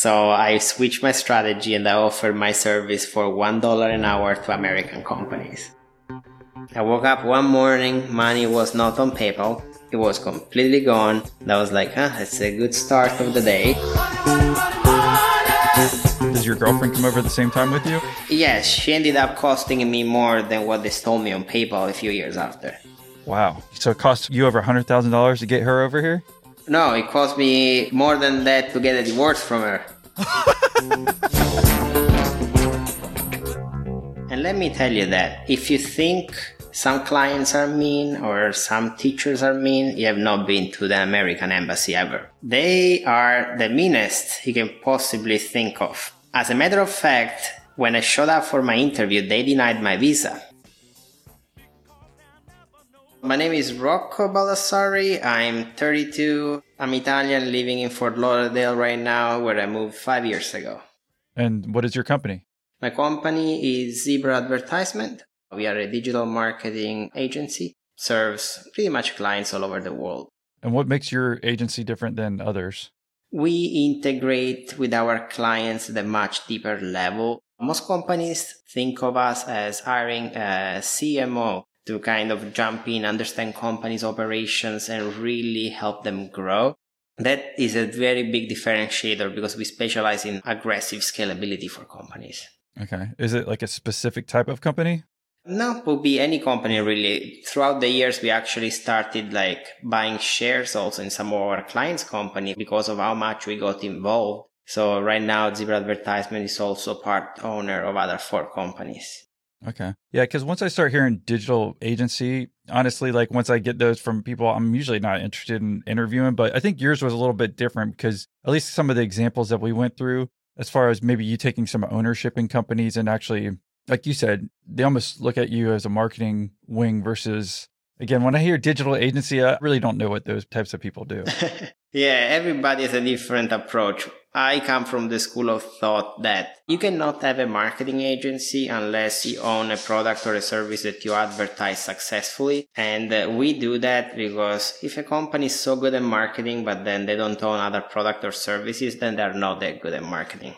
So I switched my strategy and I offered my service for $1 an hour to American companies. I woke up one morning, money was not on PayPal. It was completely gone. And I was like, huh, it's a good start of the day. Does your girlfriend come over at the same time with you? Yes, she ended up costing me more than what they stole me on PayPal a few years after. Wow. So it cost you over $100,000 to get her over here? No, it cost me more than that to get a divorce from her. and let me tell you that if you think some clients are mean or some teachers are mean, you have not been to the American embassy ever. They are the meanest you can possibly think of. As a matter of fact, when I showed up for my interview, they denied my visa. My name is Rocco Baldassari. I'm 32. I'm Italian, living in Fort Lauderdale right now, where I moved five years ago. And what is your company? My company is Zebra Advertisement. We are a digital marketing agency, serves pretty much clients all over the world. And what makes your agency different than others? We integrate with our clients at a much deeper level. Most companies think of us as hiring a CMO to kind of jump in, understand companies' operations, and really help them grow. That is a very big differentiator because we specialize in aggressive scalability for companies. Okay. Is it like a specific type of company? No, would be any company really. Throughout the years, we actually started like buying shares also in some of our clients' company because of how much we got involved. So right now, Zebra Advertisement is also part owner of other four companies. Okay. Yeah, because once I start hearing digital agency, honestly, like once I get those from people, I'm usually not interested in interviewing. But I think yours was a little bit different because at least some of the examples that we went through, as far as maybe you taking some ownership in companies and actually, like you said, they almost look at you as a marketing wing versus, again, when I hear digital agency, I really don't know what those types of people do. yeah, everybody has a different approach. I come from the school of thought that you cannot have a marketing agency unless you own a product or a service that you advertise successfully. And uh, we do that because if a company is so good at marketing, but then they don't own other product or services, then they're not that good at marketing.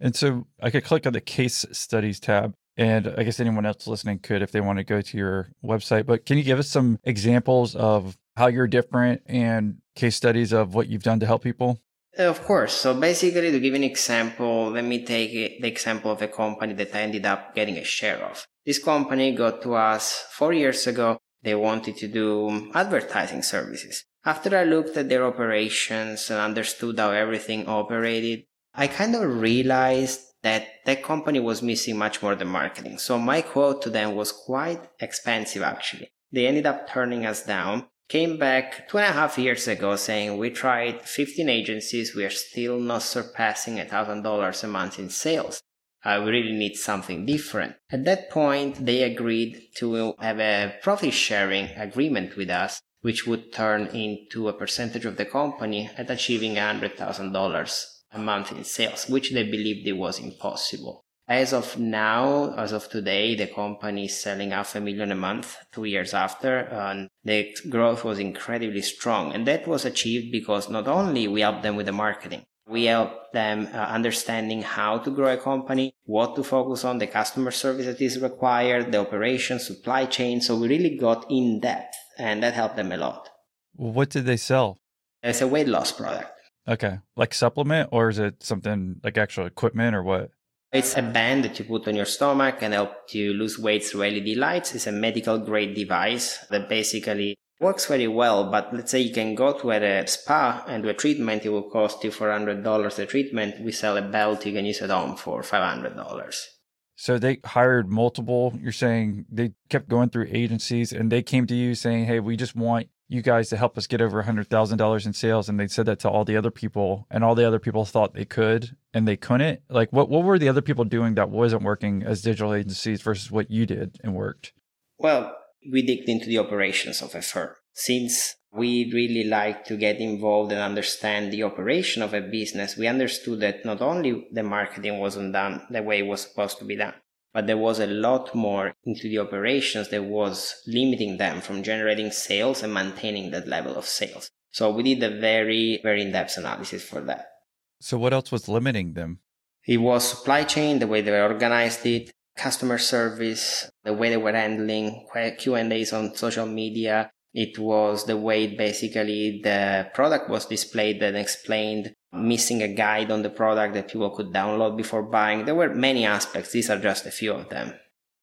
And so I could click on the case studies tab. And I guess anyone else listening could if they want to go to your website. But can you give us some examples of how you're different and case studies of what you've done to help people? Uh, of course. So basically, to give an example, let me take uh, the example of a company that I ended up getting a share of. This company got to us four years ago. They wanted to do advertising services. After I looked at their operations and understood how everything operated, I kind of realized that that company was missing much more than marketing. So my quote to them was quite expensive actually. They ended up turning us down came back two and a half years ago saying we tried 15 agencies, we are still not surpassing $1,000 a month in sales. Uh, we really need something different. At that point, they agreed to have a profit sharing agreement with us, which would turn into a percentage of the company at achieving $100,000 a month in sales, which they believed it was impossible. As of now, as of today, the company is selling half a million a month two years after, and the growth was incredibly strong. And that was achieved because not only we helped them with the marketing, we help them uh, understanding how to grow a company, what to focus on, the customer service that is required, the operation, supply chain. So we really got in depth and that helped them a lot. What did they sell? It's a weight loss product. Okay. Like supplement or is it something like actual equipment or what? It's a band that you put on your stomach and help you lose weight through LED lights. It's a medical grade device that basically works very well. But let's say you can go to a spa and do a treatment. It will cost you $400 a treatment. We sell a belt you can use at home for $500. So they hired multiple, you're saying they kept going through agencies and they came to you saying, Hey, we just want you guys to help us get over $100,000 in sales. And they said that to all the other people, and all the other people thought they could and they couldn't. Like, what, what were the other people doing that wasn't working as digital agencies versus what you did and worked? Well, we digged into the operations of a firm. Since we really like to get involved and understand the operation of a business, we understood that not only the marketing wasn't done the way it was supposed to be done, but there was a lot more into the operations that was limiting them from generating sales and maintaining that level of sales. So we did a very, very in-depth analysis for that. So what else was limiting them? It was supply chain, the way they were organized it, customer service, the way they were handling Q&As on social media. It was the way basically the product was displayed and explained, missing a guide on the product that people could download before buying. There were many aspects. These are just a few of them.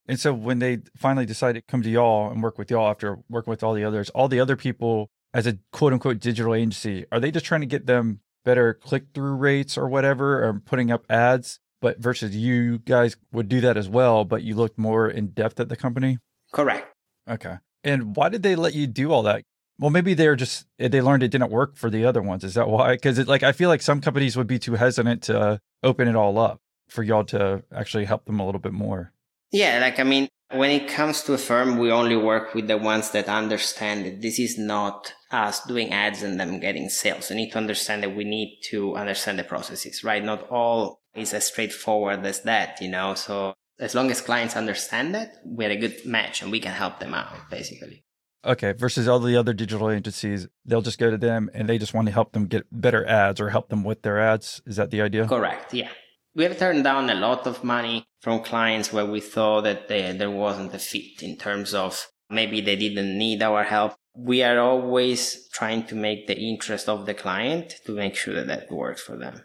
And so when they finally decided to come to y'all and work with y'all after working with all the others, all the other people as a quote unquote digital agency, are they just trying to get them better click through rates or whatever, or putting up ads? But versus you guys would do that as well, but you looked more in depth at the company? Correct. Okay. And why did they let you do all that? Well, maybe they're just eh, they learned it didn't work for the other ones. Is that why? Because like I feel like some companies would be too hesitant to open it all up for y'all to actually help them a little bit more. Yeah, like I mean, when it comes to a firm, we only work with the ones that understand that this is not us doing ads and them getting sales. We need to understand that we need to understand the processes, right? Not all is as straightforward as that, you know? So as long as clients understand that, we're a good match and we can help them out, basically. Okay. Versus all the other digital agencies, they'll just go to them and they just want to help them get better ads or help them with their ads. Is that the idea? Correct. Yeah. We have turned down a lot of money from clients where we thought that they, there wasn't a fit in terms of maybe they didn't need our help. We are always trying to make the interest of the client to make sure that that works for them.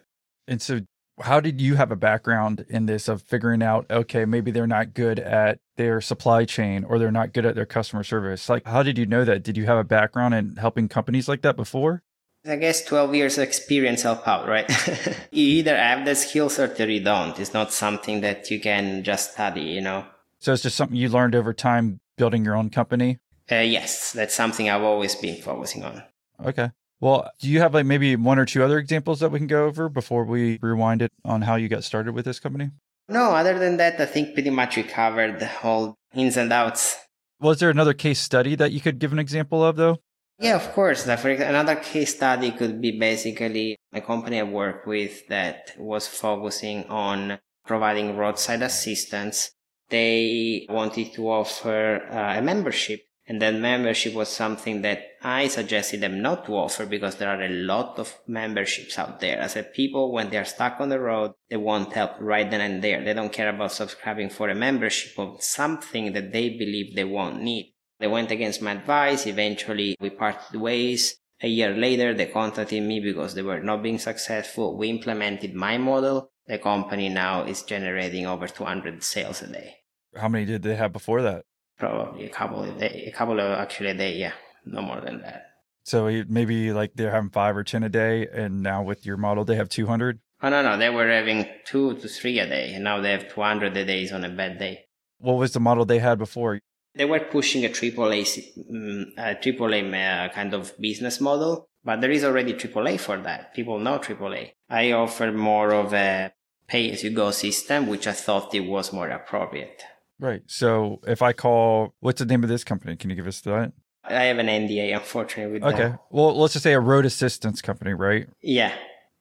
And so how did you have a background in this of figuring out okay maybe they're not good at their supply chain or they're not good at their customer service? Like how did you know that? Did you have a background in helping companies like that before? I guess 12 years experience help out right? You either have the skills or you don't. It's not something that you can just study you know? So it's just something you learned over time building your own company? Uh, yes. That's something i've always been focusing on. Okay well, do you have like maybe one or two other examples that we can go over before we rewind it on how you got started with this company? No, other than that, I think pretty much we covered the whole ins and outs. Was there another case study that you could give an example of, though? Yeah, of course. Another case study could be basically a company I work with that was focusing on providing roadside assistance. They wanted to offer uh, a membership and then membership was something that I suggested them not to offer because there are a lot of memberships out there. I said people, when they're stuck on the road, they want help right then and there. They don't care about subscribing for a membership of something that they believe they won't need. They went against my advice. Eventually we parted ways. A year later, they contacted me because they were not being successful. We implemented my model. The company now is generating over 200 sales a day. How many did they have before that? Probably a couple of day, a couple of actually a day. Yeah, no more than that. So maybe like they're having five or ten a day, and now with your model they have two hundred. Oh no, no, they were having two to three a day, and now they have two hundred a day on a bad day. What was the model they had before? They were pushing a triple A, mm, a triple A uh, kind of business model, but there is already triple A for that. People know triple A. I offer more of a pay as you go system, which I thought it was more appropriate. Right. So if I call, what's the name of this company? Can you give us that? I have an NDA, unfortunately. With okay. That. Well, let's just say a road assistance company, right? Yeah.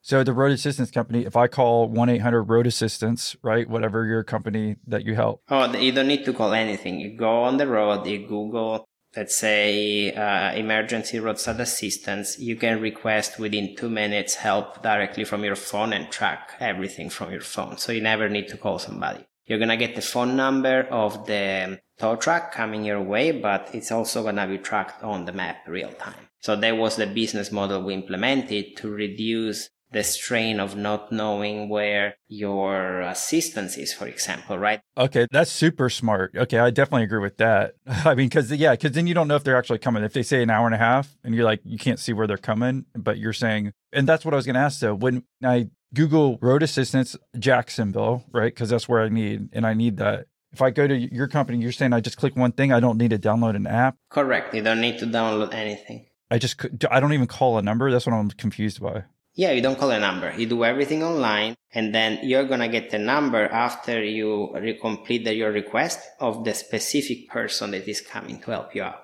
So the road assistance company, if I call one eight hundred road assistance, right, whatever your company that you help. Oh, you don't need to call anything. You go on the road, you Google, let's say, uh, emergency roadside assistance. You can request within two minutes help directly from your phone and track everything from your phone. So you never need to call somebody. You're going to get the phone number of the um, tow truck coming your way, but it's also going to be tracked on the map real time. So that was the business model we implemented to reduce the strain of not knowing where your assistance is, for example, right? Okay, that's super smart. Okay, I definitely agree with that. I mean, because yeah, because then you don't know if they're actually coming. If they say an hour and a half, and you're like, you can't see where they're coming, but you're saying, and that's what I was going to ask. though. when I Google Road Assistance Jacksonville, right? Because that's where I need, and I need that. If I go to your company, you're saying I just click one thing. I don't need to download an app. Correct. You don't need to download anything. I just I don't even call a number. That's what I'm confused by. Yeah, you don't call a number. You do everything online, and then you're gonna get the number after you re- complete the, your request of the specific person that is coming to help you out.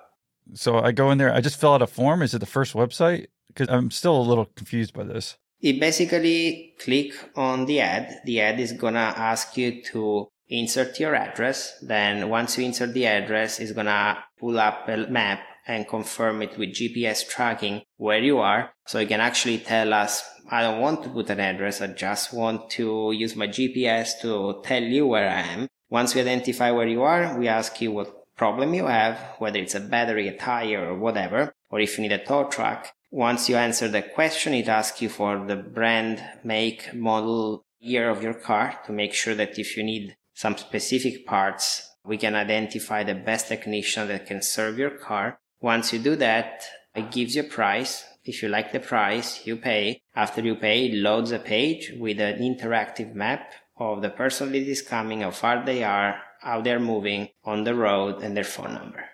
So I go in there. I just fill out a form. Is it the first website? Because I'm still a little confused by this. You basically click on the ad. The ad is gonna ask you to insert your address. Then once you insert the address, it's gonna pull up a map and confirm it with GPS tracking where you are. So you can actually tell us, I don't want to put an address. I just want to use my GPS to tell you where I am. Once we identify where you are, we ask you what problem you have, whether it's a battery, a tire, or whatever, or if you need a tow truck. Once you answer the question, it asks you for the brand, make, model, year of your car to make sure that if you need some specific parts, we can identify the best technician that can serve your car. Once you do that, it gives you a price. If you like the price, you pay. After you pay, it loads a page with an interactive map of the person that is coming, how far they are, how they're moving on the road, and their phone number.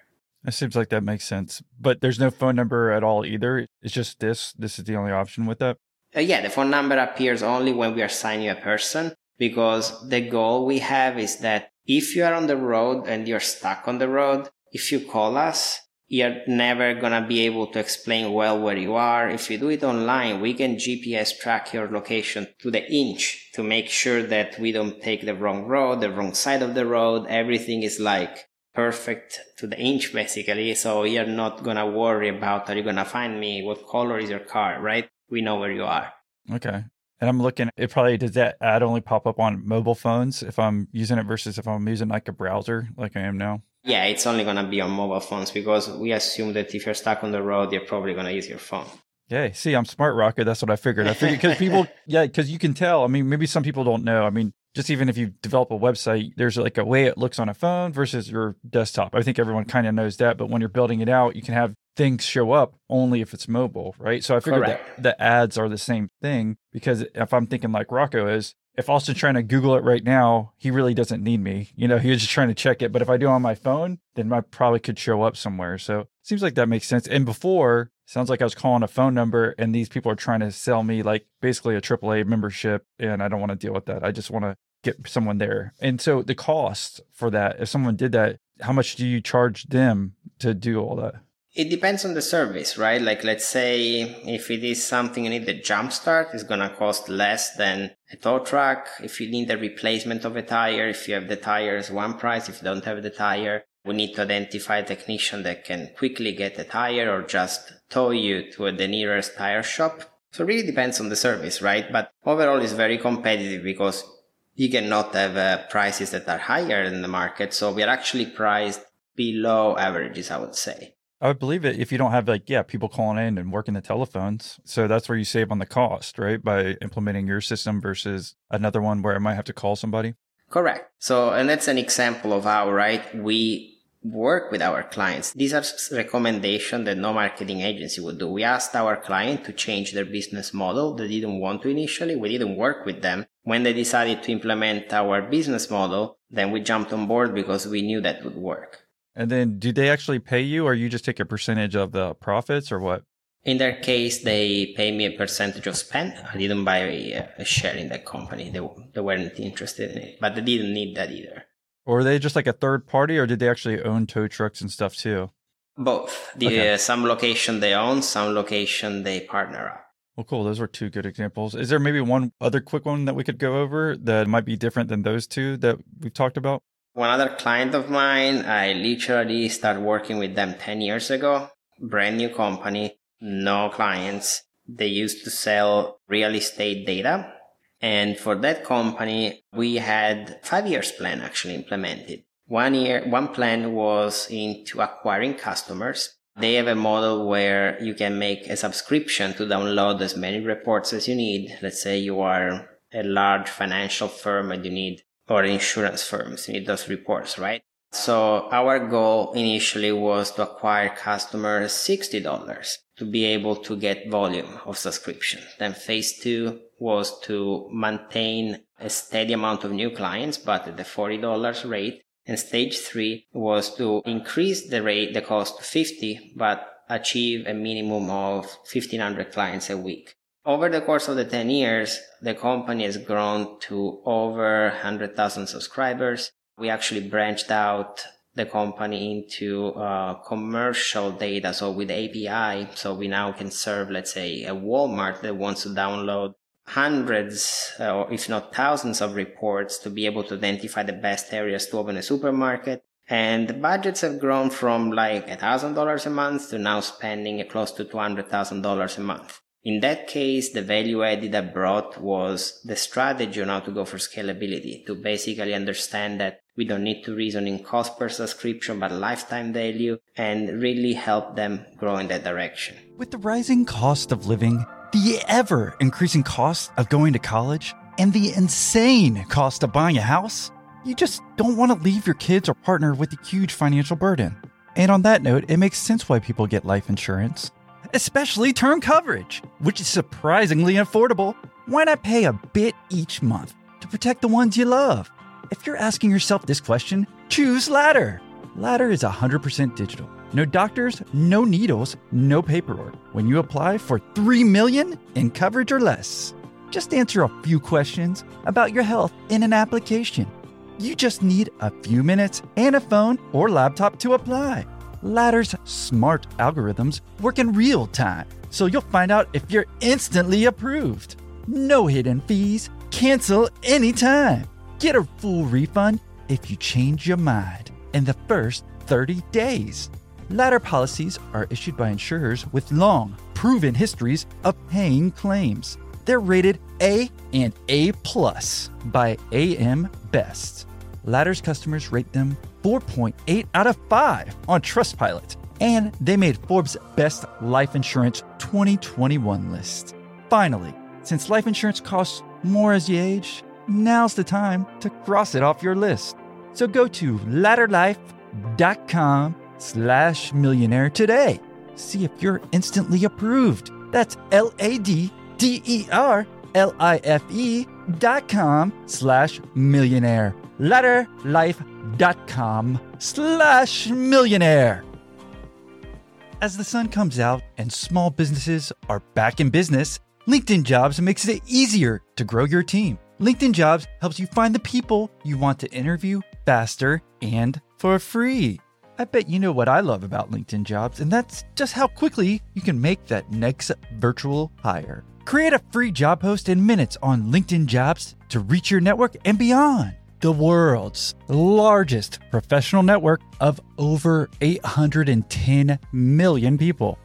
It seems like that makes sense. But there's no phone number at all either. It's just this. This is the only option with that. Uh, yeah, the phone number appears only when we are signing a person because the goal we have is that if you are on the road and you're stuck on the road, if you call us, you're never gonna be able to explain well where you are. If you do it online, we can GPS track your location to the inch to make sure that we don't take the wrong road, the wrong side of the road. Everything is like perfect to the inch basically. So you're not gonna worry about are you gonna find me? What color is your car, right? We know where you are. Okay. And I'm looking, it probably does that ad only pop up on mobile phones if I'm using it versus if I'm using like a browser like I am now? Yeah, it's only going to be on mobile phones because we assume that if you're stuck on the road, you're probably going to use your phone. Yeah, see, I'm smart, Rocco. That's what I figured. I figured because people, yeah, because you can tell. I mean, maybe some people don't know. I mean, just even if you develop a website, there's like a way it looks on a phone versus your desktop. I think everyone kind of knows that. But when you're building it out, you can have things show up only if it's mobile, right? So I figured Correct. that the ads are the same thing because if I'm thinking like Rocco is, if Austin's trying to Google it right now, he really doesn't need me. You know, he was just trying to check it. But if I do on my phone, then I probably could show up somewhere. So it seems like that makes sense. And before, sounds like I was calling a phone number and these people are trying to sell me like basically a AAA membership. And I don't want to deal with that. I just want to get someone there. And so the cost for that, if someone did that, how much do you charge them to do all that? It depends on the service, right? Like, let's say if it is something you need the jumpstart, it's gonna cost less than a tow truck. If you need the replacement of a tire, if you have the tires, one price. If you don't have the tire, we need to identify a technician that can quickly get the tire or just tow you to the nearest tire shop. So it really depends on the service, right? But overall, it's very competitive because you cannot have uh, prices that are higher than the market. So we are actually priced below averages, I would say. I would believe it if you don't have like yeah people calling in and working the telephones. So that's where you save on the cost, right? By implementing your system versus another one where I might have to call somebody. Correct. So and that's an example of how right we work with our clients. These are recommendations that no marketing agency would do. We asked our client to change their business model. They didn't want to initially. We didn't work with them. When they decided to implement our business model, then we jumped on board because we knew that would work. And then do they actually pay you or you just take a percentage of the profits or what? In their case, they pay me a percentage of spend. I didn't buy a, a share in that company. They, they weren't interested in it, but they didn't need that either. Or are they just like a third party or did they actually own tow trucks and stuff too? Both. The, okay. uh, some location they own, some location they partner up. Well, cool. Those are two good examples. Is there maybe one other quick one that we could go over that might be different than those two that we've talked about? One other client of mine, I literally started working with them 10 years ago. Brand new company, no clients. They used to sell real estate data. And for that company, we had five years plan actually implemented. One year, one plan was into acquiring customers. They have a model where you can make a subscription to download as many reports as you need. Let's say you are a large financial firm and you need or insurance firms you need those reports, right? So our goal initially was to acquire customers $60 to be able to get volume of subscription. Then phase two was to maintain a steady amount of new clients, but at the $40 rate. And stage three was to increase the rate, the cost to 50, but achieve a minimum of 1500 clients a week. Over the course of the 10 years, the company has grown to over 100,000 subscribers. We actually branched out the company into uh, commercial data. So with API, so we now can serve, let's say, a Walmart that wants to download hundreds uh, or if not thousands of reports to be able to identify the best areas to open a supermarket. And the budgets have grown from like a $1,000 a month to now spending close to $200,000 a month. In that case, the value added I brought was the strategy on how to go for scalability, to basically understand that we don't need to reason in cost per subscription, but lifetime value and really help them grow in that direction. With the rising cost of living, the ever increasing cost of going to college, and the insane cost of buying a house, you just don't want to leave your kids or partner with a huge financial burden. And on that note, it makes sense why people get life insurance especially term coverage, which is surprisingly affordable. Why not pay a bit each month to protect the ones you love? If you're asking yourself this question, choose Ladder. Ladder is 100% digital. No doctors, no needles, no paperwork. When you apply for 3 million in coverage or less, just answer a few questions about your health in an application. You just need a few minutes and a phone or laptop to apply. Ladder's smart algorithms work in real time, so you'll find out if you're instantly approved. No hidden fees, cancel anytime. Get a full refund if you change your mind in the first 30 days. Ladder policies are issued by insurers with long, proven histories of paying claims. They're rated A and A plus by AM Best. Ladder's customers rate them 4.8 out of 5 on Trustpilot, and they made Forbes' Best Life Insurance 2021 list. Finally, since life insurance costs more as you age, now's the time to cross it off your list. So go to ladderlife.com slash millionaire today. See if you're instantly approved. That's L-A-D-D-E-R L-I-F-E dot com slash millionaire. dot com slash millionaire. As the sun comes out and small businesses are back in business, LinkedIn Jobs makes it easier to grow your team. LinkedIn Jobs helps you find the people you want to interview faster and for free. I bet you know what I love about LinkedIn Jobs, and that's just how quickly you can make that next virtual hire. Create a free job post in minutes on LinkedIn Jobs to reach your network and beyond the world's largest professional network of over 810 million people.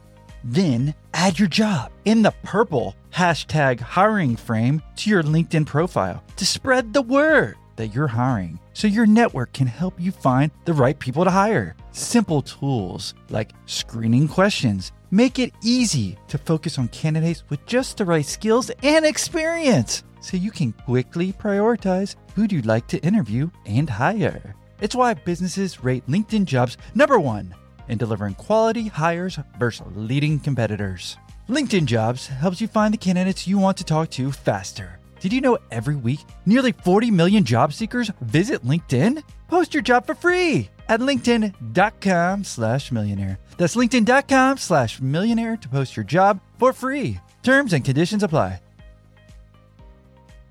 Then add your job in the purple hashtag hiring frame to your LinkedIn profile to spread the word that you're hiring so your network can help you find the right people to hire. Simple tools like screening questions make it easy to focus on candidates with just the right skills and experience so you can quickly prioritize who you'd like to interview and hire. It's why businesses rate LinkedIn jobs number one in delivering quality hires versus leading competitors. LinkedIn Jobs helps you find the candidates you want to talk to faster. Did you know every week nearly 40 million job seekers visit LinkedIn? Post your job for free at linkedin.com slash millionaire. That's linkedin.com slash millionaire to post your job for free. Terms and conditions apply.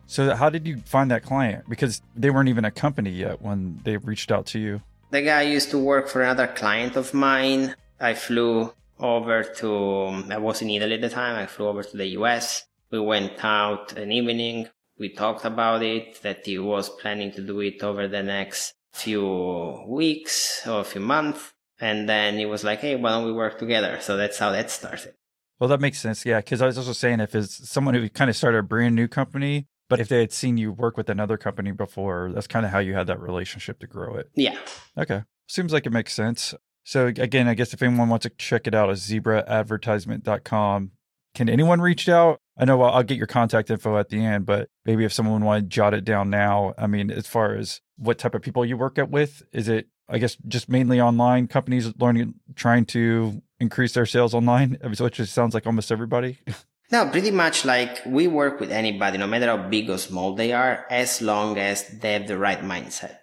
So, how did you find that client? Because they weren't even a company yet when they reached out to you. The guy used to work for another client of mine. I flew over to, I was in Italy at the time. I flew over to the US. We went out an evening. We talked about it, that he was planning to do it over the next few weeks or a few months. And then he was like, hey, why don't we work together? So that's how that started. Well, that makes sense. Yeah. Because I was also saying if it's someone who kind of started a brand new company, but if they had seen you work with another company before, that's kind of how you had that relationship to grow it. Yeah. Okay. Seems like it makes sense. So again, I guess if anyone wants to check it out, it's zebraadvertisement.com. Can anyone reach out? I know I'll, I'll get your contact info at the end, but maybe if someone wanted to jot it down now, I mean, as far as what type of people you work at with, is it, I guess, just mainly online companies learning, trying to increase their sales online, which sounds like almost everybody? No, pretty much like we work with anybody, no matter how big or small they are, as long as they have the right mindset.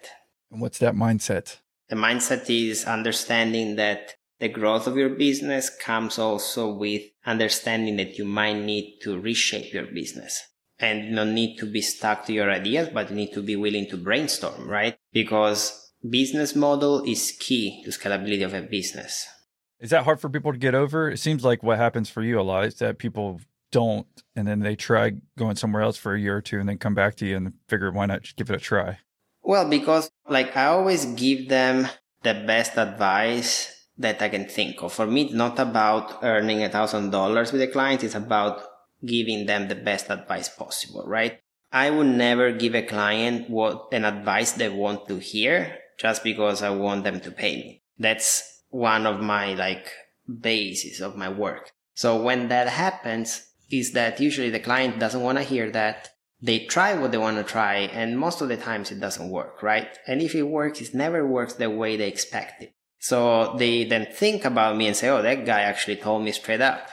And what's that mindset? The mindset is understanding that the growth of your business comes also with understanding that you might need to reshape your business and not need to be stuck to your ideas, but you need to be willing to brainstorm, right? Because business model is key to scalability of a business. Is that hard for people to get over? It seems like what happens for you a lot is that people don't and then they try going somewhere else for a year or two and then come back to you and figure why not give it a try well because like i always give them the best advice that I can think of. For me, it's not about earning a thousand dollars with a client. It's about giving them the best advice possible, right? I would never give a client what an advice they want to hear just because I want them to pay me. That's one of my like basis of my work. So when that happens is that usually the client doesn't want to hear that. They try what they want to try and most of the times it doesn't work, right? And if it works, it never works the way they expect it. So they then think about me and say, oh, that guy actually told me straight up.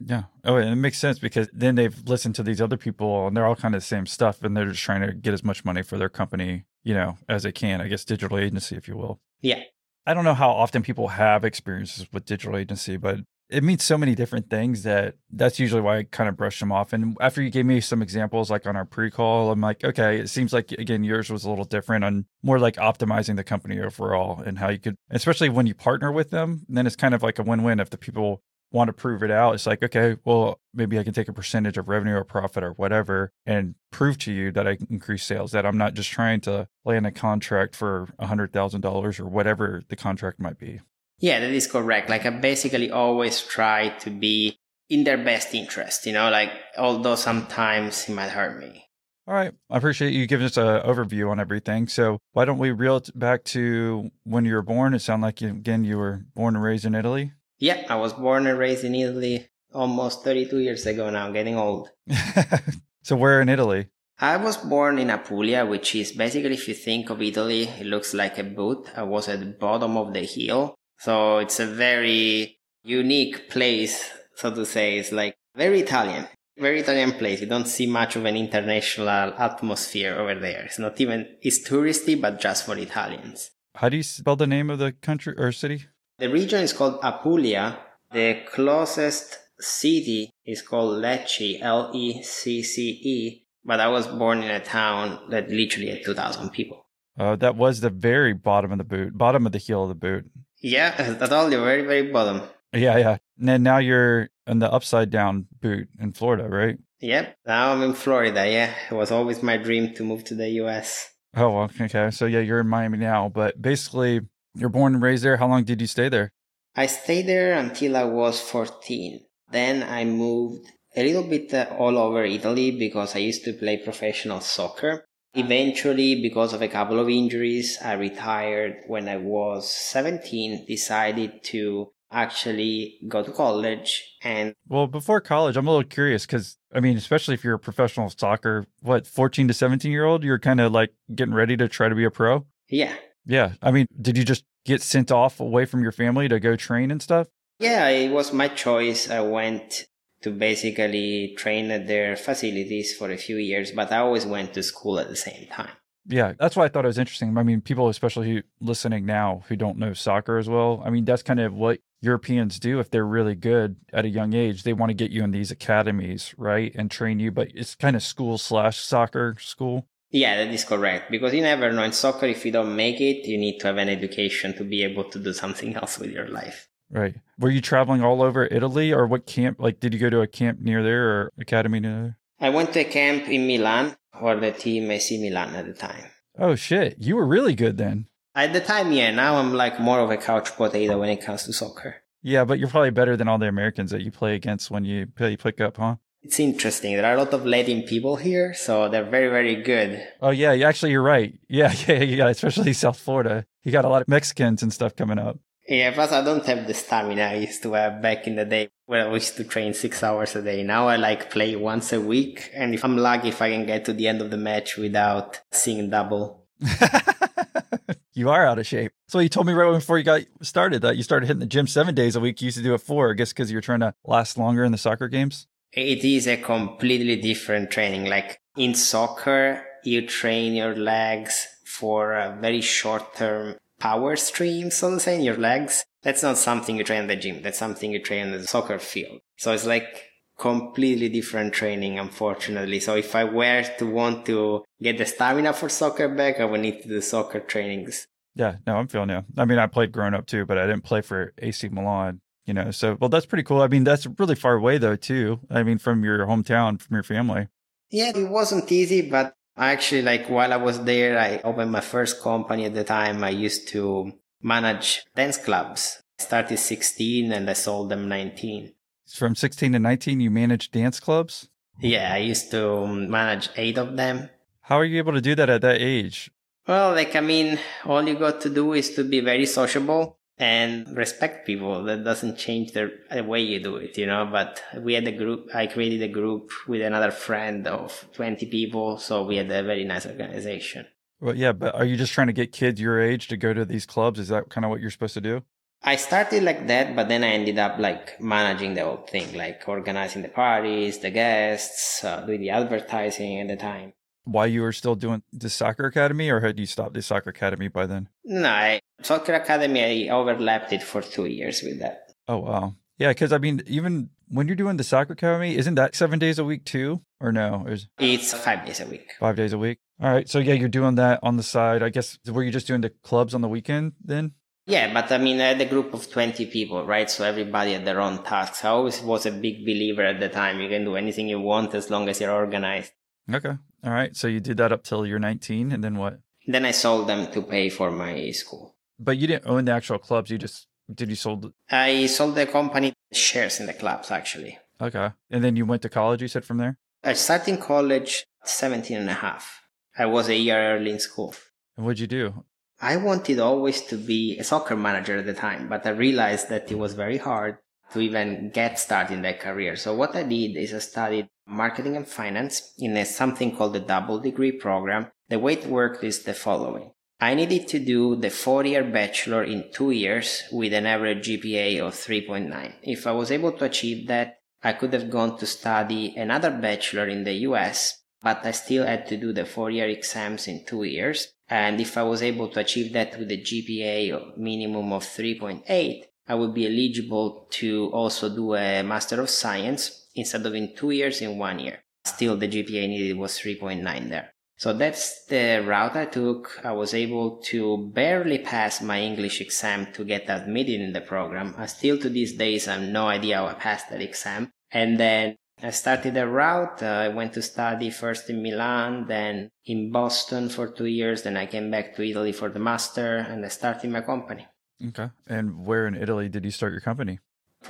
Yeah. Oh, and it makes sense because then they've listened to these other people and they're all kind of the same stuff and they're just trying to get as much money for their company, you know, as they can. I guess digital agency, if you will. Yeah. I don't know how often people have experiences with digital agency, but it means so many different things that that's usually why I kind of brush them off. And after you gave me some examples, like on our pre-call, I'm like, okay, it seems like again yours was a little different on more like optimizing the company overall and how you could, especially when you partner with them, then it's kind of like a win-win if the people want to prove it out. It's like, okay, well, maybe I can take a percentage of revenue or profit or whatever and prove to you that I can increase sales, that I'm not just trying to land a contract for $100,000 or whatever the contract might be. Yeah, that is correct. Like I basically always try to be in their best interest, you know, like although sometimes it might hurt me. All right. I appreciate you giving us an overview on everything. So why don't we reel it back to when you were born? It sounded like, you, again, you were born and raised in Italy. Yeah, I was born and raised in Italy almost 32 years ago now, getting old. so where in Italy? I was born in Apulia, which is basically, if you think of Italy, it looks like a boot. I was at the bottom of the hill so it's a very unique place, so to say. It's like very Italian, very Italian place. You don't see much of an international atmosphere over there. It's not even, it's touristy, but just for Italians. How do you spell the name of the country or city? The region is called Apulia. The closest city is called Lecce, L E C C E. But I was born in a town that literally had 2,000 people. Uh, that was the very bottom of the boot, bottom of the heel of the boot. Yeah, at all the very, very bottom. Yeah, yeah. And now you're in the upside down boot in Florida, right? Yep. Now I'm in Florida. Yeah. It was always my dream to move to the US. Oh, okay. So yeah, you're in Miami now, but basically you're born and raised there. How long did you stay there? I stayed there until I was 14. Then I moved a little bit uh, all over Italy because I used to play professional soccer. Eventually, because of a couple of injuries, I retired when I was 17, decided to actually go to college and well before college i'm a little curious because i mean especially if you're a professional soccer what 14 to 17 year old you're kind of like getting ready to try to be a pro? Yeah. Yeah i mean did you just get sent off away from your family to go train and stuff? Yeah it was my choice. I went to basically train at their facilities for a few years, but I always went to school at the same time. Yeah, that's why I thought it was interesting. I mean, people, especially listening now who don't know soccer as well, I mean, that's kind of what Europeans do if they're really good at a young age. They want to get you in these academies, right? And train you, but it's kind of school slash soccer school. Yeah, that is correct. Because you never know in soccer, if you don't make it, you need to have an education to be able to do something else with your life. Right. Were you traveling all over Italy or what camp? Like, did you go to a camp near there or academy near there? I went to a camp in Milan for the team AC Milan at the time. Oh, shit. You were really good then. At the time, yeah. Now I'm like more of a couch potato when it comes to soccer. Yeah, but you're probably better than all the Americans that you play against when you play pick up, huh? It's interesting. There are a lot of Latin people here, so they're very, very good. Oh yeah, actually, you're right. Yeah, yeah, yeah. Especially South Florida, you got a lot of Mexicans and stuff coming up. Yeah, plus I don't have the stamina I used to have back in the day where I used to train six hours a day. Now I like play once a week, and if I'm lucky, if I can get to the end of the match without seeing double. you are out of shape. So you told me right before you got started that you started hitting the gym seven days a week. You used to do it four, I guess, because you're trying to last longer in the soccer games. It is a completely different training. Like in soccer, you train your legs for a very short term power stream, so to say, in your legs. That's not something you train in the gym. That's something you train in the soccer field. So it's like completely different training, unfortunately. So if I were to want to get the stamina for soccer back, I would need to do soccer trainings. Yeah, no, I'm feeling you. I mean, I played growing up too, but I didn't play for AC Milan, you know. So, well, that's pretty cool. I mean, that's really far away though, too. I mean, from your hometown, from your family. Yeah, it wasn't easy, but Actually, like while I was there, I opened my first company at the time. I used to manage dance clubs. I started 16 and I sold them 19. From 16 to 19, you managed dance clubs? Yeah, I used to um, manage eight of them. How are you able to do that at that age? Well, like, I mean, all you got to do is to be very sociable and respect people. That doesn't change the, the way you do it, you know. But we had a group, I created a group with another friend of 20 people. So we had a very nice organization. Well, yeah, but are you just trying to get kids your age to go to these clubs? Is that kind of what you're supposed to do? I started like that, but then I ended up like managing the whole thing, like organizing the parties, the guests, uh, doing the advertising at the time. While you were still doing the soccer academy, or had you stopped the soccer academy by then? No, I, soccer academy, I overlapped it for two years with that. Oh, wow. Yeah, because I mean, even when you're doing the soccer academy, isn't that seven days a week too? Or no? It's, it's five days a week. Five days a week. All right. So yeah, you're doing that on the side. I guess were you just doing the clubs on the weekend then? Yeah, but I mean, I had a group of 20 people, right? So everybody had their own tasks. I always was a big believer at the time. You can do anything you want as long as you're organized. Okay. All right. So you did that up till you're 19. And then what? Then I sold them to pay for my school. But you didn't own the actual clubs. You just, did you sold? I sold the company shares in the clubs, actually. Okay. And then you went to college, you said from there? I started in college 17 and a half. I was a year early in school. And what'd you do? I wanted always to be a soccer manager at the time, but I realized that it was very hard to even get started in that career. So what I did is I studied marketing and finance in a, something called the double degree program. The way it worked is the following. I needed to do the four year bachelor in two years with an average GPA of 3.9. If I was able to achieve that, I could have gone to study another bachelor in the US, but I still had to do the four year exams in two years. And if I was able to achieve that with a GPA of minimum of 3.8, I would be eligible to also do a Master of Science instead of in two years, in one year. Still, the GPA needed was 3.9 there. So that's the route I took. I was able to barely pass my English exam to get admitted in the program. I still to these days I have no idea how I passed that exam. And then I started a route. Uh, I went to study first in Milan, then in Boston for two years. Then I came back to Italy for the master and I started my company. Okay. And where in Italy did you start your company?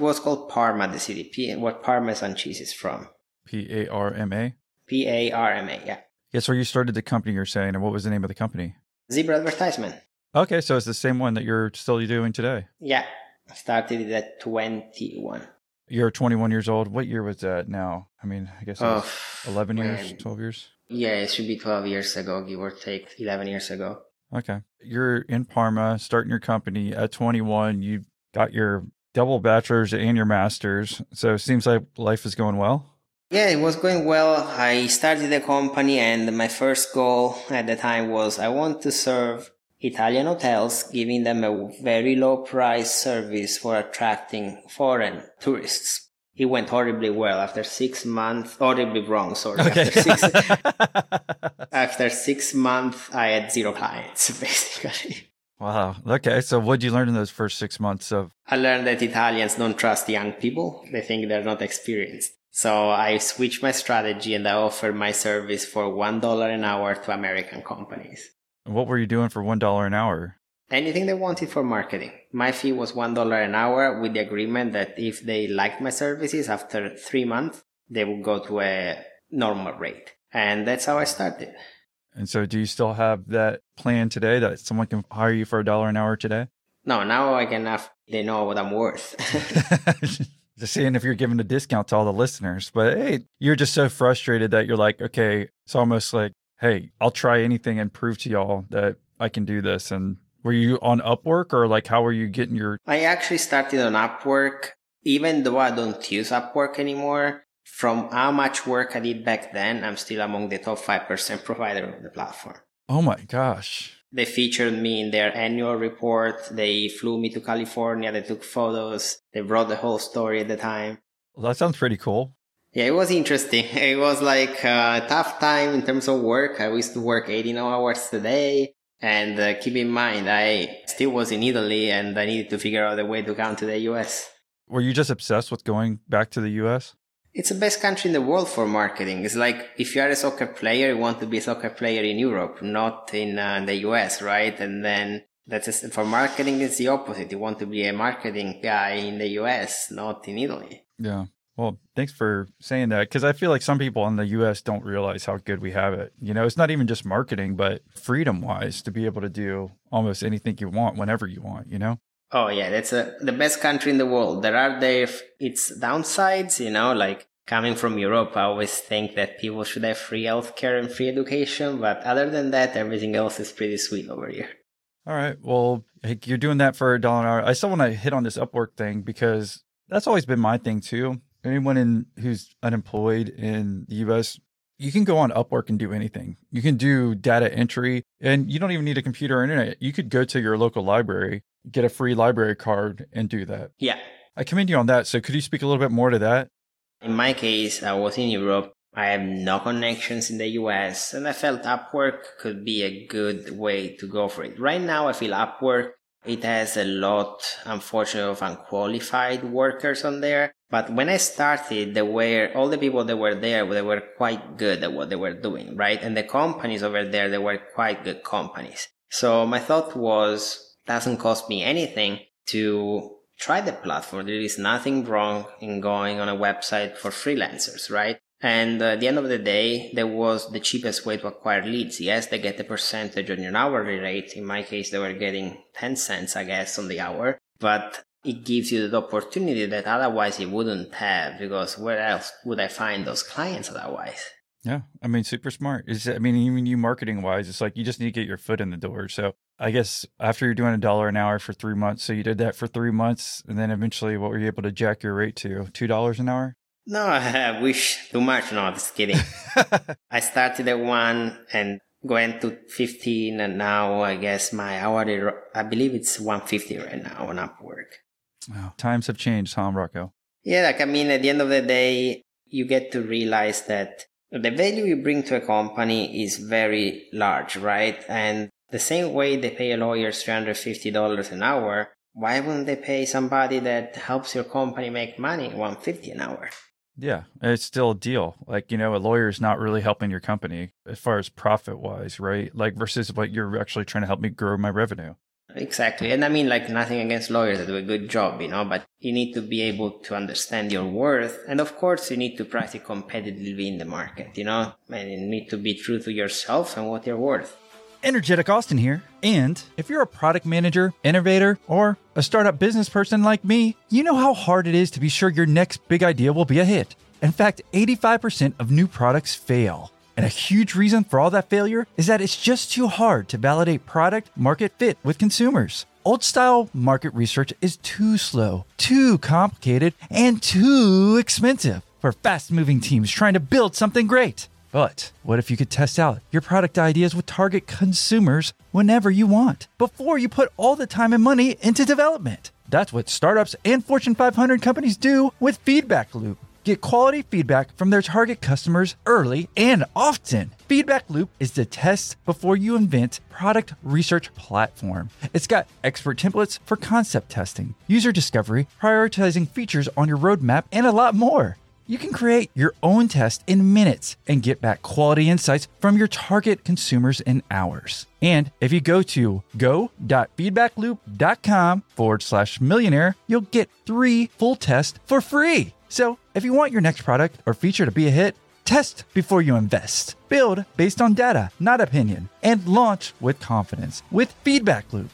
Was called Parma, the city, P- what Parmesan cheese is from. P A R M A? P A R M A, yeah. Yes, where you started the company you're saying, and what was the name of the company? Zebra Advertisement. Okay, so it's the same one that you're still doing today. Yeah. I started it at 21. You're 21 years old. What year was that now? I mean, I guess Oh, 11 years, man. 12 years. Yeah, it should be 12 years ago, give or take, 11 years ago. Okay. You're in Parma, starting your company at 21. You got your double bachelor's and your master's. So it seems like life is going well. Yeah, it was going well. I started the company and my first goal at the time was I want to serve Italian hotels, giving them a very low price service for attracting foreign tourists. It went horribly well after six months, horribly wrong, sorry. After six, after six months, I had zero clients, basically. Wow. Okay. So what did you learn in those first six months of? I learned that Italians don't trust young people. They think they're not experienced. So I switched my strategy and I offered my service for $1 an hour to American companies. What were you doing for $1 an hour? Anything they wanted for marketing. My fee was $1 an hour with the agreement that if they liked my services after three months, they would go to a normal rate. And that's how I started. And so do you still have that plan today that someone can hire you for a dollar an hour today? No, now I can have, they know what I'm worth. just seeing if you're giving a discount to all the listeners. But hey, you're just so frustrated that you're like, okay, it's almost like, hey, I'll try anything and prove to y'all that I can do this. And were you on Upwork or like how were you getting your I actually started on Upwork, even though I don't use Upwork anymore. From how much work I did back then, I'm still among the top 5% provider of the platform. Oh my gosh. They featured me in their annual report. They flew me to California. They took photos. They brought the whole story at the time. Well, that sounds pretty cool. Yeah, it was interesting. It was like a tough time in terms of work. I used to work 18 hours a day. And uh, keep in mind, I still was in Italy and I needed to figure out a way to come to the US. Were you just obsessed with going back to the US? It's the best country in the world for marketing. It's like if you are a soccer player, you want to be a soccer player in Europe, not in uh, the US, right? And then That's just, for marketing, it's the opposite. You want to be a marketing guy in the US, not in Italy. Yeah. Well, thanks for saying that because I feel like some people in the US don't realize how good we have it. You know, it's not even just marketing, but freedom wise to be able to do almost anything you want whenever you want, you know? Oh, yeah, that's a, the best country in the world. There are there its downsides, you know, like coming from Europe, I always think that people should have free healthcare and free education. But other than that, everything else is pretty sweet over here. All right. Well, you're doing that for a dollar an hour. I still want to hit on this Upwork thing because that's always been my thing too anyone in who's unemployed in the US, you can go on Upwork and do anything. You can do data entry and you don't even need a computer or internet. You could go to your local library, get a free library card and do that. Yeah. I commend you on that. So could you speak a little bit more to that? In my case, I was in Europe. I have no connections in the US and I felt Upwork could be a good way to go for it. Right now, I feel Upwork it has a lot, unfortunately, of unqualified workers on there. But when I started, there were all the people that were there, they were quite good at what they were doing, right? And the companies over there, they were quite good companies. So my thought was, doesn't cost me anything to try the platform. There is nothing wrong in going on a website for freelancers, right? And uh, at the end of the day, that was the cheapest way to acquire leads. Yes, they get a percentage on your hourly rate. In my case, they were getting 10 cents, I guess, on the hour. But it gives you the opportunity that otherwise you wouldn't have because where else would I find those clients otherwise? Yeah, I mean, super smart. Is I mean, even you marketing wise, it's like you just need to get your foot in the door. So I guess after you're doing a dollar an hour for three months, so you did that for three months, and then eventually, what were you able to jack your rate to? Two dollars an hour? No, I wish too much. No, just kidding. I started at one and went to 15 and now I guess my hourly, I believe it's 150 right now on Upwork. Wow. Times have changed, huh, Rocco? Yeah, like I mean, at the end of the day, you get to realize that the value you bring to a company is very large, right? And the same way they pay a lawyer $350 an hour, why wouldn't they pay somebody that helps your company make money $150 an hour? Yeah, it's still a deal. Like, you know, a lawyer is not really helping your company as far as profit wise, right? Like, versus what you're actually trying to help me grow my revenue. Exactly. And I mean, like, nothing against lawyers that do a good job, you know, but you need to be able to understand your worth. And of course, you need to price it competitively in the market, you know, and you need to be true to yourself and what you're worth. Energetic Austin here. And if you're a product manager, innovator, or a startup business person like me, you know how hard it is to be sure your next big idea will be a hit. In fact, 85% of new products fail. And a huge reason for all that failure is that it's just too hard to validate product market fit with consumers. Old style market research is too slow, too complicated, and too expensive for fast moving teams trying to build something great. But what if you could test out your product ideas with target consumers whenever you want before you put all the time and money into development? That's what startups and Fortune 500 companies do with Feedback Loop. Get quality feedback from their target customers early and often. Feedback Loop is the test before you invent product research platform. It's got expert templates for concept testing, user discovery, prioritizing features on your roadmap, and a lot more. You can create your own test in minutes and get back quality insights from your target consumers in hours. And if you go to go.feedbackloop.com forward slash millionaire, you'll get three full tests for free. So if you want your next product or feature to be a hit, test before you invest. Build based on data, not opinion, and launch with confidence with Feedback Loop.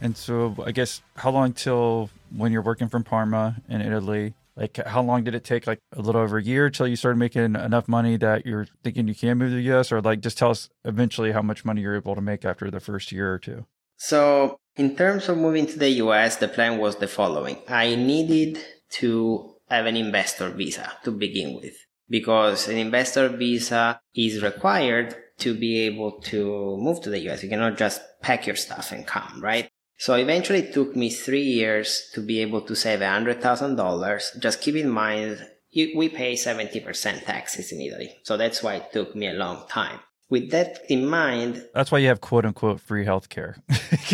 And so I guess how long till when you're working from Parma in Italy like, how long did it take? Like a little over a year till you started making enough money that you're thinking you can move to the US, or like just tell us eventually how much money you're able to make after the first year or two. So, in terms of moving to the US, the plan was the following: I needed to have an investor visa to begin with because an investor visa is required to be able to move to the US. You cannot just pack your stuff and come, right? So eventually it took me three years to be able to save $100,000. Just keep in mind, we pay 70% taxes in Italy. So that's why it took me a long time. With that in mind, That's why you have quote unquote free healthcare.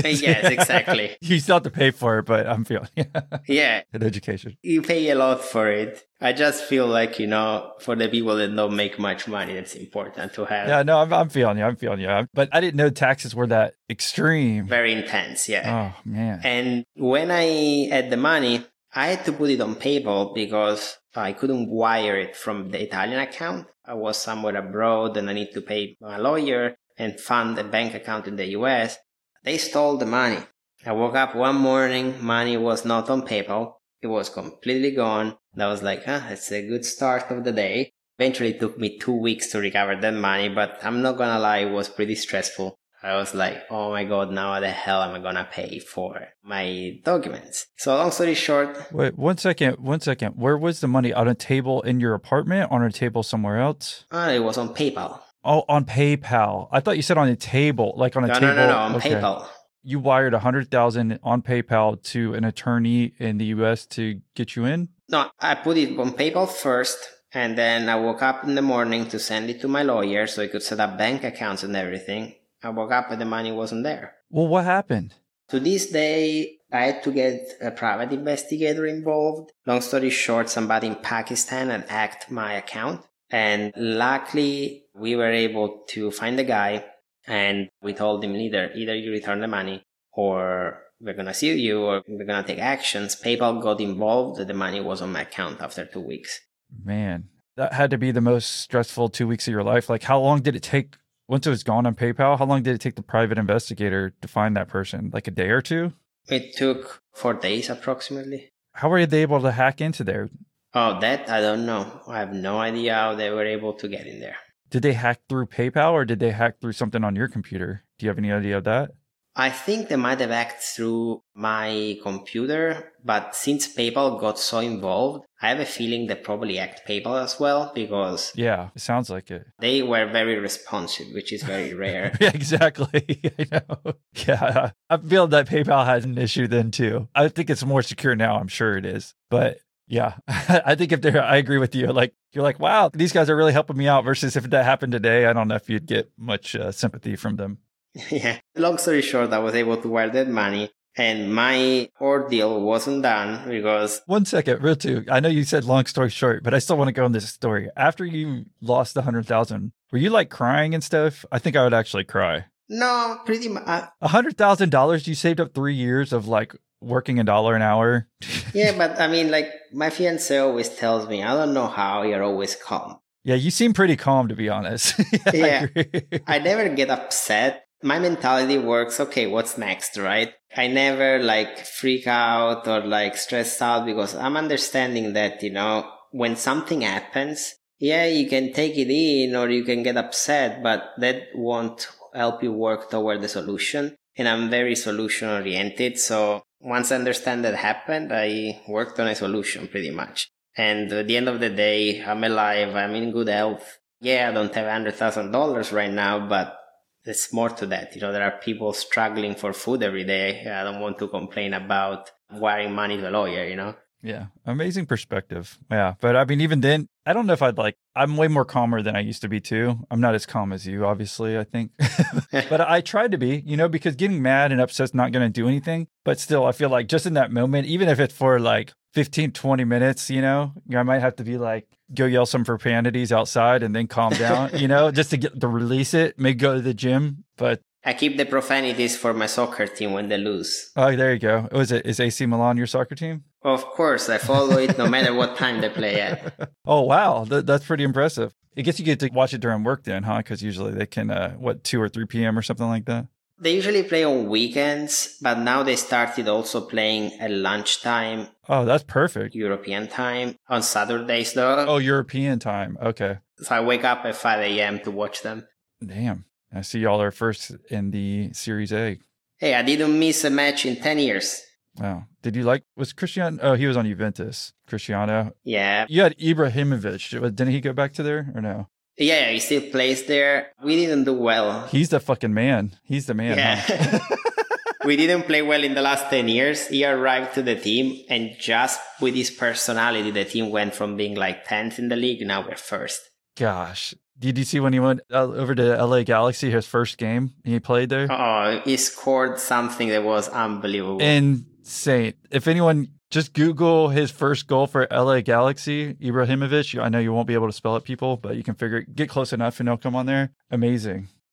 yes, exactly. you still have to pay for it, but I'm feeling Yeah, an education. you pay a lot for it. I just feel like, you know, for the people that don't make much money, it's important to have Yeah, no, I'm, I'm feeling you. I'm feeling you. But I didn't know taxes were that extreme. very intense. Yeah. Oh man. And when I had the money, I had to put it on PayPal because I couldn't wire it from the Italian account. I was somewhere abroad and I need to pay my lawyer and fund a bank account in the US. They stole the money. I woke up one morning, money was not on PayPal. It was completely gone. And I was like, huh, it's a good start of the day. Eventually it took me two weeks to recover that money, but I'm not gonna lie, it was pretty stressful. I was like, oh my god, now how the hell am I gonna pay for my documents? So long story short, Wait, one second. One second. Where was the money? On a table in your apartment? On a table somewhere else? uh, it was on PayPal. Oh, on PayPal. I thought you said on a table, like on a No, table. no, no, no, on Okay. PayPal. You wired a hundred thousand on PayPal to an attorney in the U.S. to get you in. No, I put it on PayPal first, and then I woke up in the morning to send it to my lawyer so he could set up bank accounts and everything. I woke up and the money wasn't there. Well, what happened? To this day, I had to get a private investigator involved. Long story short, somebody in Pakistan had hacked my account. And luckily, we were able to find the guy and we told him either, either you return the money or we're gonna sue you or we're gonna take actions. PayPal got involved. The money was on my account after two weeks. Man, that had to be the most stressful two weeks of your life. Like, how long did it take once it was gone on PayPal? How long did it take the private investigator to find that person? Like a day or two? It took four days approximately. How were they able to hack into there? Oh, that I don't know. I have no idea how they were able to get in there. Did they hack through PayPal or did they hack through something on your computer? Do you have any idea of that? I think they might have hacked through my computer, but since PayPal got so involved, I have a feeling they probably hacked PayPal as well because Yeah, it sounds like it. they were very responsive, which is very rare. yeah, exactly. I know. Yeah, I feel that PayPal had an issue then too. I think it's more secure now. I'm sure it is, but yeah, I think if they're, I agree with you. Like you're like, wow, these guys are really helping me out. Versus if that happened today, I don't know if you'd get much uh, sympathy from them. yeah. Long story short, I was able to wire that money and my ordeal wasn't done because One second, real two. I know you said long story short, but I still want to go on this story. After you lost the hundred thousand, were you like crying and stuff? I think I would actually cry. no, pretty much. A hundred thousand dollars, you saved up three years of like working a dollar an hour. yeah, but I mean, like my fiance always tells me, I don't know how you're always calm. Yeah, you seem pretty calm to be honest. I Yeah. agree. I never get upset. My mentality works, okay, what's next, right? I never like freak out or like stress out because I'm understanding that, you know, when something happens, yeah, you can take it in or you can get upset, but that won't help you work toward the solution. And I'm very solution oriented. So once I understand that happened, I worked on a solution pretty much. And at the end of the day, I'm alive. I'm in good health. Yeah, I don't have hundred thousand dollars right now, but there's more to that. You know, there are people struggling for food every day. I don't want to complain about wiring money to a lawyer, you know? Yeah, amazing perspective. Yeah, but I mean, even then, I don't know if I'd like. I'm way more calmer than I used to be too. I'm not as calm as you, obviously. I think, but I tried to be, you know, because getting mad and upset's not going to do anything. But still, I feel like just in that moment, even if it's for like 15, 20 minutes, you know, I might have to be like, go yell some profanities outside and then calm down, you know, just to get to release it. Maybe go to the gym, but. I keep the profanities for my soccer team when they lose. Oh, there you go. Was it is AC Milan your soccer team? Of course, I follow it no matter what time they play at. Oh wow, Th- that's pretty impressive. I guess you get to watch it during work then, huh? Because usually they can, uh, what, two or three p.m. or something like that. They usually play on weekends, but now they started also playing at lunchtime, Oh, that's perfect. European time, on Saturdays though. Oh, European time. Okay. So I wake up at 5 a.m. to watch them. Damn. I see y'all are first in the Series A. Hey, I didn't miss a match in 10 years. Wow. Did you like, was Cristiano? Oh, he was on Juventus. Cristiano. Yeah. You had Ibrahimovic. Didn't he go back to there or no? Yeah, he still plays there. We didn't do well. He's the fucking man. He's the man. huh? Yeah. we didn't play well in the last 10 years. He arrived to the team, and just with his personality, the team went from being like 10th in the league, now we're first. Gosh. Did you see when he went over to LA Galaxy, his first game he played there? Oh, he scored something that was unbelievable. Insane. If anyone just Google his first goal for LA Galaxy, Ibrahimovic. I know you won't be able to spell it, people, but you can figure it, get close enough and it'll come on there. Amazing.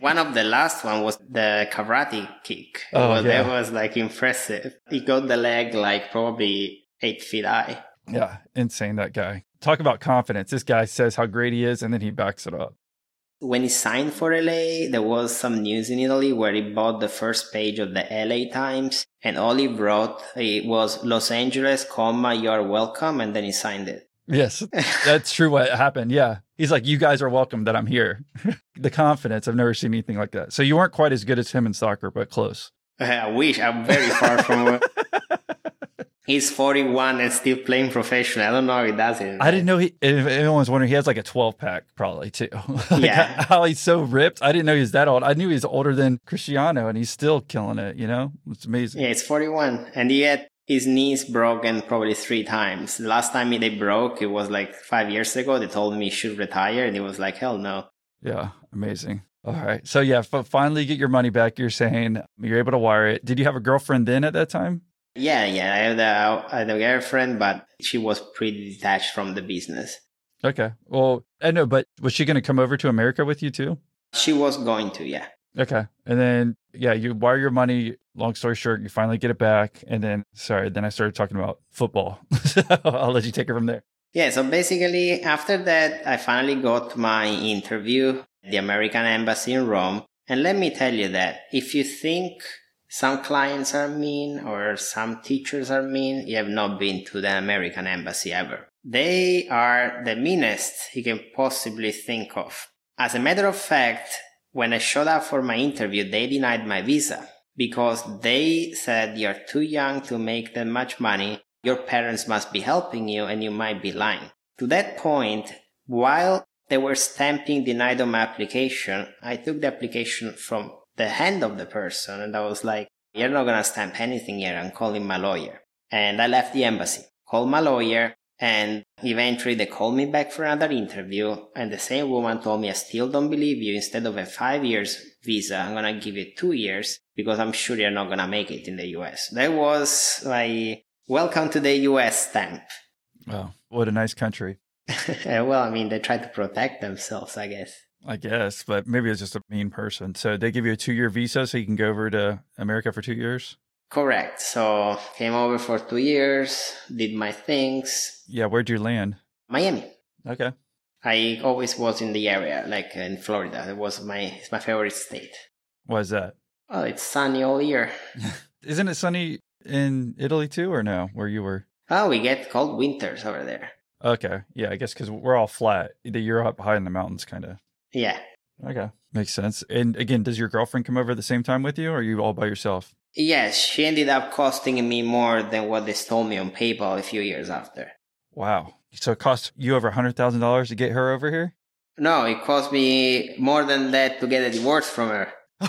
one of the last one was the karate kick. Oh, well, yeah. That was like impressive. He got the leg like probably eight feet high. yeah, insane that guy. Talk about confidence. This guy says how great he is and then he backs it up. When he signed for LA, there was some news in Italy where he bought the first page of the LA Times and all he wrote it was Los Angeles, comma, you're welcome, and then he signed it. Yes, that's true what happened. Yeah. He's like, you guys are welcome that I'm here. the confidence, I've never seen anything like that. So you weren't quite as good as him in soccer, but close. I wish I'm very far from He's 41 and still playing professional. I don't know how he does it. I didn't know he, if anyone's wondering, he has like a 12 pack probably too. like Yeah. How he's so ripped. I didn't know he was that old. I knew he was older than Cristiano and he's still killing it, you know? It's amazing. Yeah, it's 41. And he had his knees broken probably three times. The last time they broke, it was like five years ago. They told me he should retire. And he was like, hell no. Yeah, amazing. All right. So yeah, f- finally get your money back. You're saying you're able to wire it. Did you have a girlfriend then at that time? Yeah, yeah. I had a, I had a girlfriend, but she was pretty detached from the business. Okay. Well, I know, but was she going to come over to America with you too? She was going to, yeah. Okay. And then, yeah, you wire your money. Long story short, you finally get it back. And then, sorry, then I started talking about football. so I'll let you take it from there. Yeah, so basically, after that, I finally got my interview at the American Embassy in Rome. And let me tell you that if you think some clients are mean or some teachers are mean, you have not been to the American Embassy ever. They are the meanest you can possibly think of. As a matter of fact, when I showed up for my interview, they denied my visa because they said you're too young to make that much money your parents must be helping you and you might be lying. To that point, while they were stamping denied on my application, I took the application from the hand of the person and I was like, you're not gonna stamp anything here, I'm calling my lawyer. And I left the embassy, called my lawyer, and eventually they called me back for another interview and the same woman told me, I still don't believe you. Instead of a five years visa, I'm gonna give you two years because I'm sure you're not gonna make it in the US. That was like, welcome to the US stamp. Wow. What a nice country. well, I mean, they try to protect themselves, I guess. I guess, but maybe it's just a mean person. So they give you a two year visa so you can go over to America for two years? Correct. So came over for two years, did my things. Yeah. Where'd you land? Miami. Okay. I always was in the area, like in Florida. It was my it's my favorite state. Why is that? Well, it's sunny all year. Isn't it sunny in Italy too, or no, where you were? Oh, we get cold winters over there. Okay. Yeah, I guess because we're all flat. You're up high in the mountains, kind of. Yeah. Okay. Makes sense. And again, does your girlfriend come over at the same time with you, or are you all by yourself? Yes, she ended up costing me more than what they stole me on PayPal a few years after. Wow. So it cost you over a $100,000 to get her over here? No, it cost me more than that to get a divorce from her.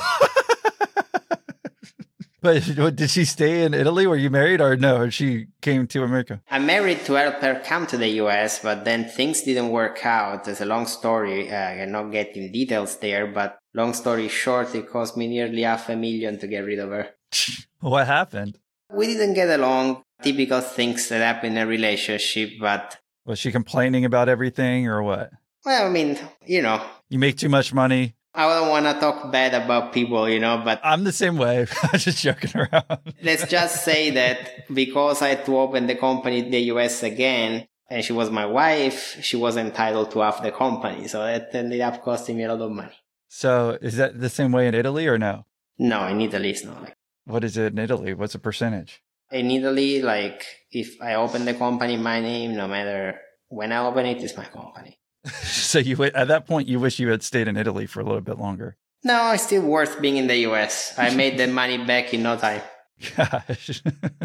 But did she stay in Italy? Were you married or no? Or she came to America? I married to help her come to the US, but then things didn't work out. It's a long story. Uh, I'm not getting details there, but long story short, it cost me nearly half a million to get rid of her. What happened? We didn't get along. Typical things that happen in a relationship, but Was she complaining about everything or what? well, I mean, you know, You make too much money. I don't want to talk bad about people, you know, but I'm the same way. I'm just joking around. let's just say that because I had to open the company in the US again, and she was my wife, she was entitled to half the company. So that ended up costing me a lot of money. So is that the same way in Italy or no? No, in Italy, it's not like. What is it in Italy? What's the percentage? In Italy, like, if I open the company in my name, no matter when I open it, it's my company. so you at that point you wish you had stayed in Italy for a little bit longer. No, it's still worth being in the US. I made the money back in no time. Gosh.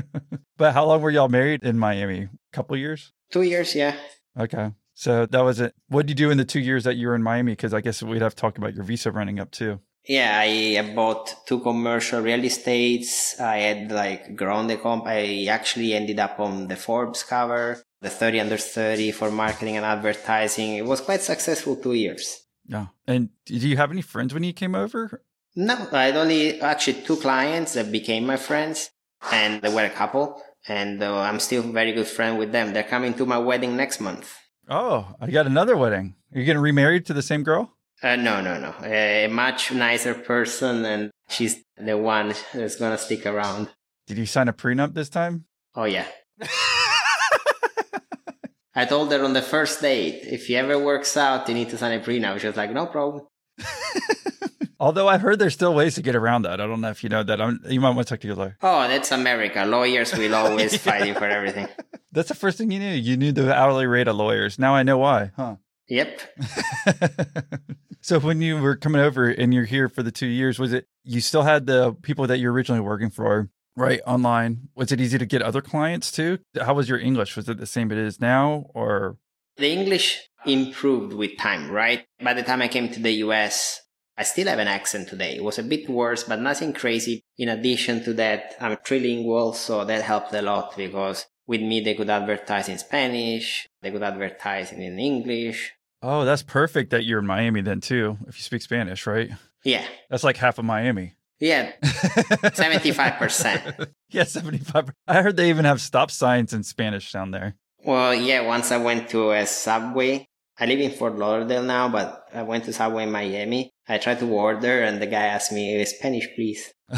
but how long were y'all married in Miami? A couple years? Two years, yeah. Okay. So that was it. What did you do in the two years that you were in Miami? Because I guess we'd have to talk about your visa running up too. Yeah, I bought two commercial real estates. I had like grown the comp. I actually ended up on the Forbes cover. The 30 under 30 for marketing and advertising. It was quite successful two years. Yeah. And did you have any friends when you came over? No, I had only actually two clients that became my friends, and they were a couple, and uh, I'm still very good friend with them. They're coming to my wedding next month. Oh, I got another wedding. Are you getting remarried to the same girl? Uh, no, no, no. A much nicer person, and she's the one that's gonna stick around. Did you sign a prenup this time? Oh yeah. I told her on the first date, if he ever works out, you need to sign a prenup. She was like, no problem. Although I've heard there's still ways to get around that. I don't know if you know that. I'm, you might want to talk to your lawyer. Oh, that's America. Lawyers will always yeah. fight you for everything. That's the first thing you knew. You knew the hourly rate of lawyers. Now I know why, huh? Yep. so when you were coming over and you're here for the two years, was it you still had the people that you're originally working for right online? Was it easy to get other clients too? How was your English? Was it the same it is now or? The English improved with time, right? By the time I came to the US, I still have an accent today. It was a bit worse, but nothing crazy. In addition to that, I'm trilingual, so that helped a lot because with me they could advertise in Spanish, they could advertise in English. Oh, that's perfect that you're in Miami then too, if you speak Spanish, right? Yeah. That's like half of Miami. Yeah. 75%. yeah, 75. I heard they even have stop signs in Spanish down there. Well, yeah, once I went to a subway. I live in Fort Lauderdale now, but I went to Subway in Miami. I tried to order and the guy asked me, Spanish, please.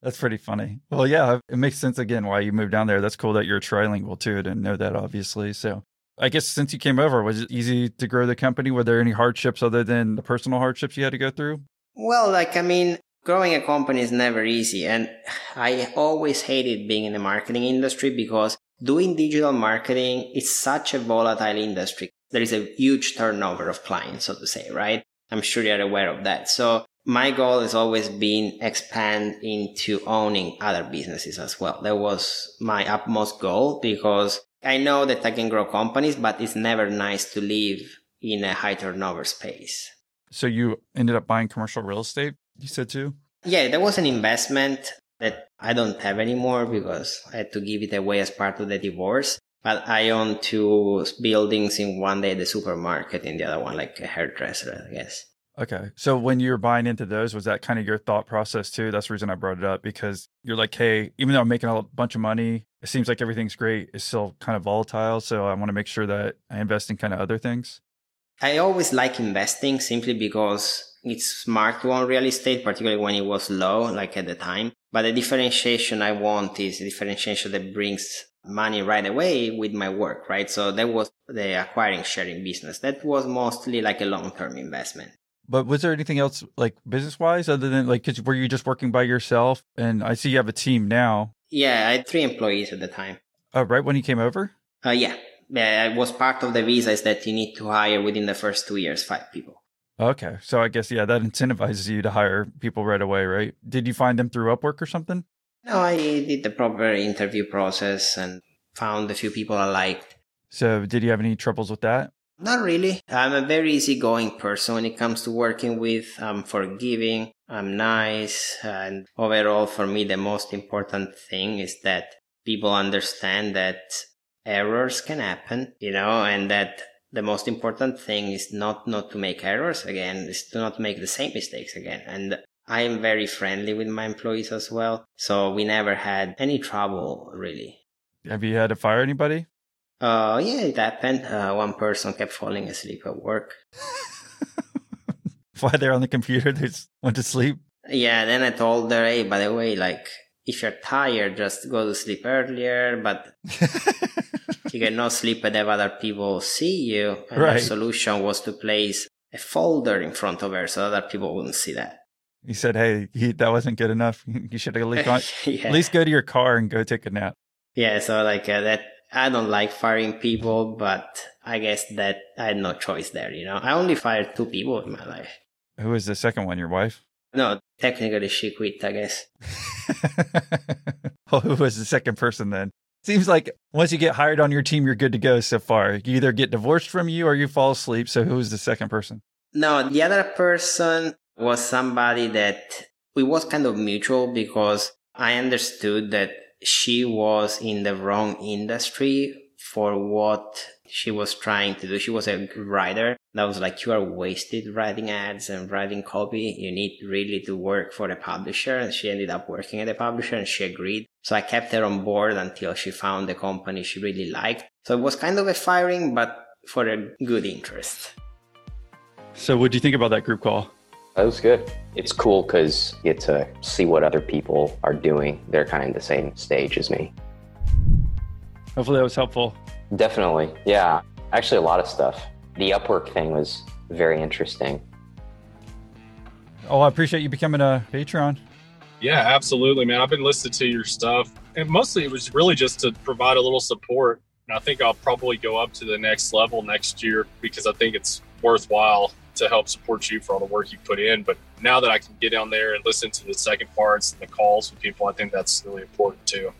That's pretty funny. Well, yeah, it makes sense again why you moved down there. That's cool that you're trilingual too. I didn't know that, obviously. So I guess since you came over, was it easy to grow the company? Were there any hardships other than the personal hardships you had to go through? Well, like, I mean, growing a company is never easy. And I always hated being in the marketing industry because doing digital marketing is such a volatile industry. There is a huge turnover of clients, so to say, right? I'm sure you're aware of that. So my goal has always been expand into owning other businesses as well. That was my utmost goal because I know that I can grow companies, but it's never nice to live in a high turnover space. So you ended up buying commercial real estate, you said too? Yeah, there was an investment that I don't have anymore because I had to give it away as part of the divorce. But I own two buildings in one day, the supermarket, in the other one, like a hairdresser, I guess. Okay. So when you were buying into those, was that kind of your thought process too? That's the reason I brought it up because you're like, hey, even though I'm making a bunch of money, it seems like everything's great. It's still kind of volatile. So I want to make sure that I invest in kind of other things. I always like investing simply because it's smart to own real estate, particularly when it was low, like at the time. But the differentiation I want is a differentiation that brings money right away with my work, right? So that was the acquiring sharing business. That was mostly like a long term investment. But was there anything else like business wise other than like, cause were you just working by yourself? And I see you have a team now. Yeah, I had three employees at the time. Oh, right when you came over? Uh, yeah. Yeah, it was part of the visa is that you need to hire within the first two years five people. Okay. So I guess, yeah, that incentivizes you to hire people right away, right? Did you find them through Upwork or something? No, I did the proper interview process and found a few people I liked. So did you have any troubles with that? Not really. I'm a very easygoing person when it comes to working with. I'm forgiving. I'm nice. And overall, for me, the most important thing is that people understand that errors can happen, you know, and that the most important thing is not not to make errors again, is to not make the same mistakes again. And I am very friendly with my employees as well, so we never had any trouble really. Have you had to fire anybody? Uh, yeah, it happened. Uh, one person kept falling asleep at work. While they're on the computer, they just went to sleep. Yeah, then I told her, hey, by the way, like if you're tired, just go to sleep earlier. But you cannot sleep and have other people see you. And right. solution was to place a folder in front of her so other people wouldn't see that. He said, "Hey, he, that wasn't good enough. You should at least, yeah. at least go to your car and go take a nap." Yeah, so like uh, that. I don't like firing people, but I guess that I had no choice there. You know, I only fired two people in my life. Who was the second one? Your wife? No, technically she quit. I guess. Oh, well, who was the second person then? Seems like once you get hired on your team, you're good to go so far. You either get divorced from you or you fall asleep. So who was the second person? No, the other person was somebody that it was kind of mutual because I understood that she was in the wrong industry for what she was trying to do. She was a writer. That was like, you are wasted writing ads and writing copy. You need really to work for the publisher. And she ended up working at the publisher and she agreed. So I kept her on board until she found the company she really liked. So it was kind of a firing, but for a good interest. So what do you think about that group call? That was good. It's cool because you get to see what other people are doing. They're kind of the same stage as me. Hopefully that was helpful. Definitely. Yeah. Actually, a lot of stuff. The Upwork thing was very interesting. Oh, I appreciate you becoming a Patreon. Yeah, absolutely, man. I've been listening to your stuff, and mostly it was really just to provide a little support. And I think I'll probably go up to the next level next year because I think it's worthwhile to help support you for all the work you put in. But now that I can get down there and listen to the second parts and the calls with people, I think that's really important too.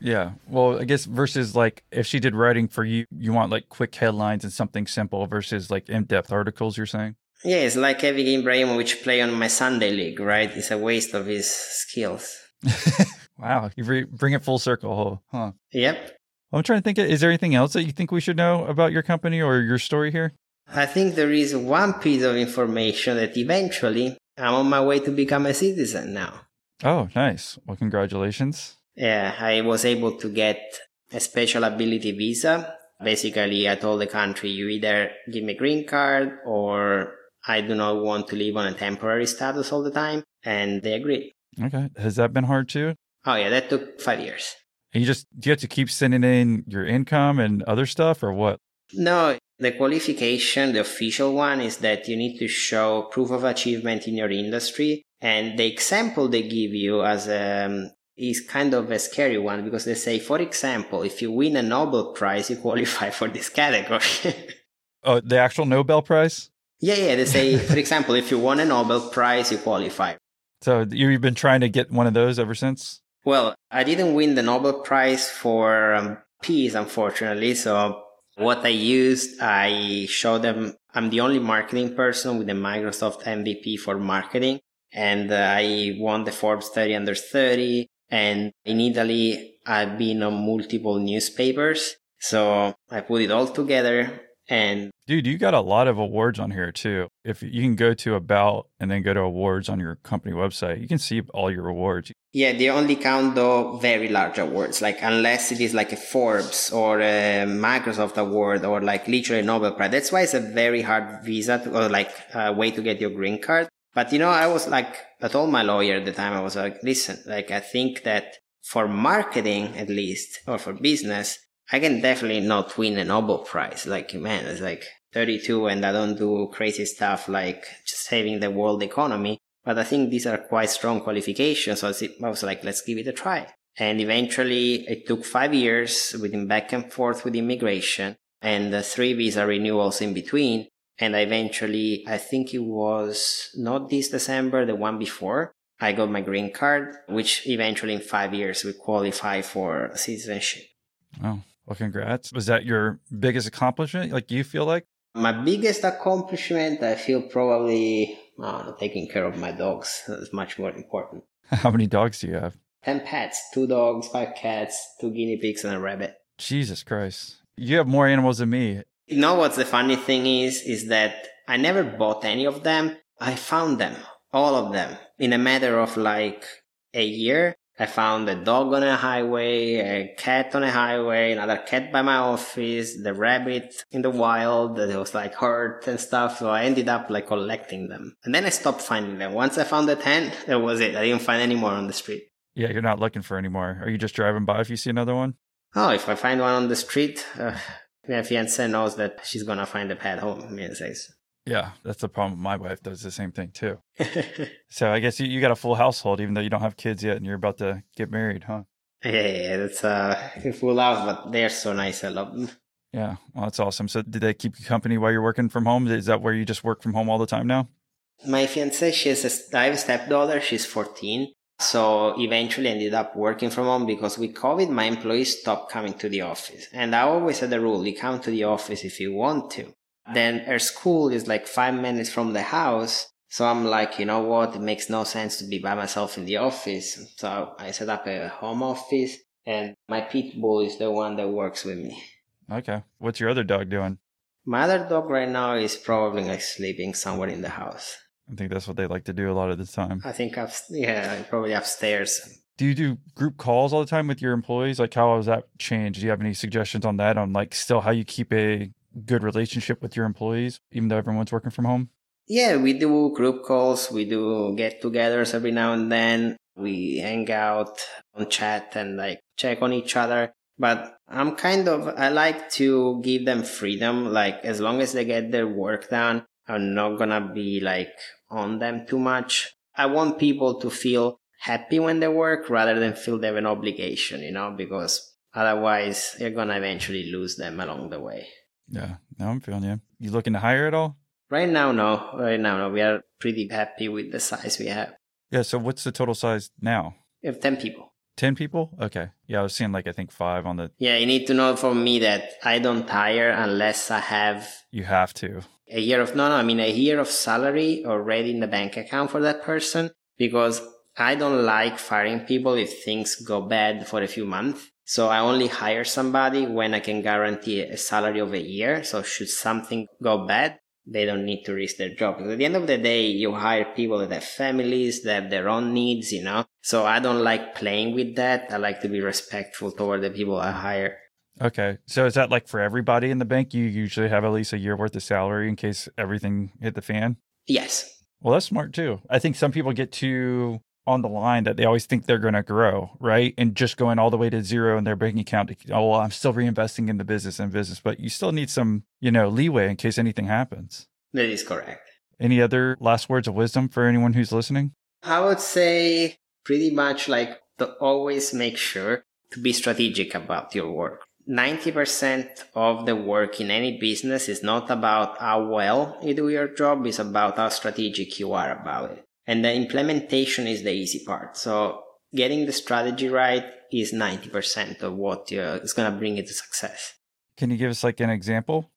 Yeah. Well, I guess versus like if she did writing for you, you want like quick headlines and something simple versus like in depth articles, you're saying? Yeah, it's like having Ibrahimovic play on my Sunday league, right? It's a waste of his skills. wow. You re- bring it full circle, huh? Yep. I'm trying to think, is there anything else that you think we should know about your company or your story here? I think there is one piece of information that eventually I'm on my way to become a citizen now. Oh, nice. Well, congratulations. Yeah, I was able to get a special ability visa. Basically, I told the country, you either give me a green card or I do not want to live on a temporary status all the time. And they agreed. Okay. Has that been hard too? Oh, yeah, that took five years. And you just, do you have to keep sending in your income and other stuff or what? No, the qualification, the official one, is that you need to show proof of achievement in your industry. And the example they give you as a, um, is kind of a scary one because they say, for example, if you win a Nobel Prize, you qualify for this category. oh, the actual Nobel Prize? Yeah, yeah. They say, for example, if you won a Nobel Prize, you qualify. So you've been trying to get one of those ever since? Well, I didn't win the Nobel Prize for um, peace, unfortunately. So what I used, I showed them I'm the only marketing person with a Microsoft MVP for marketing. And uh, I won the Forbes 30 under 30. And in Italy, I've been on multiple newspapers. So I put it all together and dude, you got a lot of awards on here too. If you can go to about and then go to awards on your company website, you can see all your awards. Yeah, they only count the very large awards, like unless it is like a Forbes or a Microsoft award or like literally a Nobel Prize. That's why it's a very hard visa to, or like a way to get your green card. But you know, I was like, I told my lawyer at the time, I was like, listen, like I think that for marketing at least or for business, I can definitely not win a Nobel Prize. Like, man, it's like 32 and I don't do crazy stuff like just saving the world economy. But I think these are quite strong qualifications. So I was like, let's give it a try. And eventually it took five years with back and forth with immigration and three visa renewals in between. And eventually, I think it was not this December, the one before, I got my green card, which eventually in five years we qualify for citizenship. Oh, well, congrats. Was that your biggest accomplishment? Like you feel like? My biggest accomplishment, I feel probably uh, taking care of my dogs. is much more important. How many dogs do you have? 10 pets, two dogs, five cats, two guinea pigs, and a rabbit. Jesus Christ. You have more animals than me. You know what's the funny thing is, is that I never bought any of them. I found them, all of them, in a matter of like a year. I found a dog on a highway, a cat on a highway, another cat by my office, the rabbit in the wild that was like hurt and stuff. So I ended up like collecting them. And then I stopped finding them. Once I found the 10, that was it. I didn't find any more on the street. Yeah, you're not looking for any more. Are you just driving by if you see another one? Oh, if I find one on the street, uh, my fiance knows that she's gonna find a pet home. I mean, says, yeah, that's the problem. My wife does the same thing too. so I guess you, you got a full household, even though you don't have kids yet, and you're about to get married, huh? Yeah, yeah, that's uh, a full house, but they're so nice. I love them. Yeah, well, that's awesome. So, did they keep you company while you're working from home? Is that where you just work from home all the time now? My fiance, she has a, I have a stepdaughter. She's 14. So eventually ended up working from home because with COVID, my employees stopped coming to the office. And I always had a rule, you come to the office if you want to. Then her school is like five minutes from the house. So I'm like, you know what? It makes no sense to be by myself in the office. So I set up a home office and my pit bull is the one that works with me. Okay. What's your other dog doing? My other dog right now is probably like sleeping somewhere in the house. I think that's what they like to do a lot of the time. I think I've yeah, probably upstairs. Do you do group calls all the time with your employees? Like, how has that changed? Do you have any suggestions on that? On like, still how you keep a good relationship with your employees, even though everyone's working from home? Yeah, we do group calls. We do get togethers every now and then. We hang out on chat and like check on each other. But I'm kind of, I like to give them freedom. Like, as long as they get their work done, I'm not gonna be like on them too much. I want people to feel happy when they work rather than feel they have an obligation, you know, because otherwise you're gonna eventually lose them along the way. Yeah, no, I'm feeling you. You looking to hire at all? Right now, no. Right now, no. We are pretty happy with the size we have. Yeah. So what's the total size now? We have 10 people. 10 people? Okay. Yeah, I was seeing like, I think five on the. Yeah, you need to know from me that I don't hire unless I have. You have to. A year of, no, no, I mean a year of salary already in the bank account for that person because I don't like firing people if things go bad for a few months. So I only hire somebody when I can guarantee a salary of a year. So should something go bad, they don't need to risk their job. Because at the end of the day, you hire people that have families, that have their own needs, you know? So I don't like playing with that. I like to be respectful toward the people I hire. Okay. So is that like for everybody in the bank? You usually have at least a year worth of salary in case everything hit the fan? Yes. Well, that's smart too. I think some people get too on the line that they always think they're going to grow, right? And just going all the way to zero in their bank account. To, oh, well, I'm still reinvesting in the business and business, but you still need some, you know, leeway in case anything happens. That is correct. Any other last words of wisdom for anyone who's listening? I would say pretty much like to always make sure to be strategic about your work. 90% of the work in any business is not about how well you do your job, it's about how strategic you are about it. And the implementation is the easy part. So getting the strategy right is 90% of what uh, is going to bring you to success. Can you give us like an example?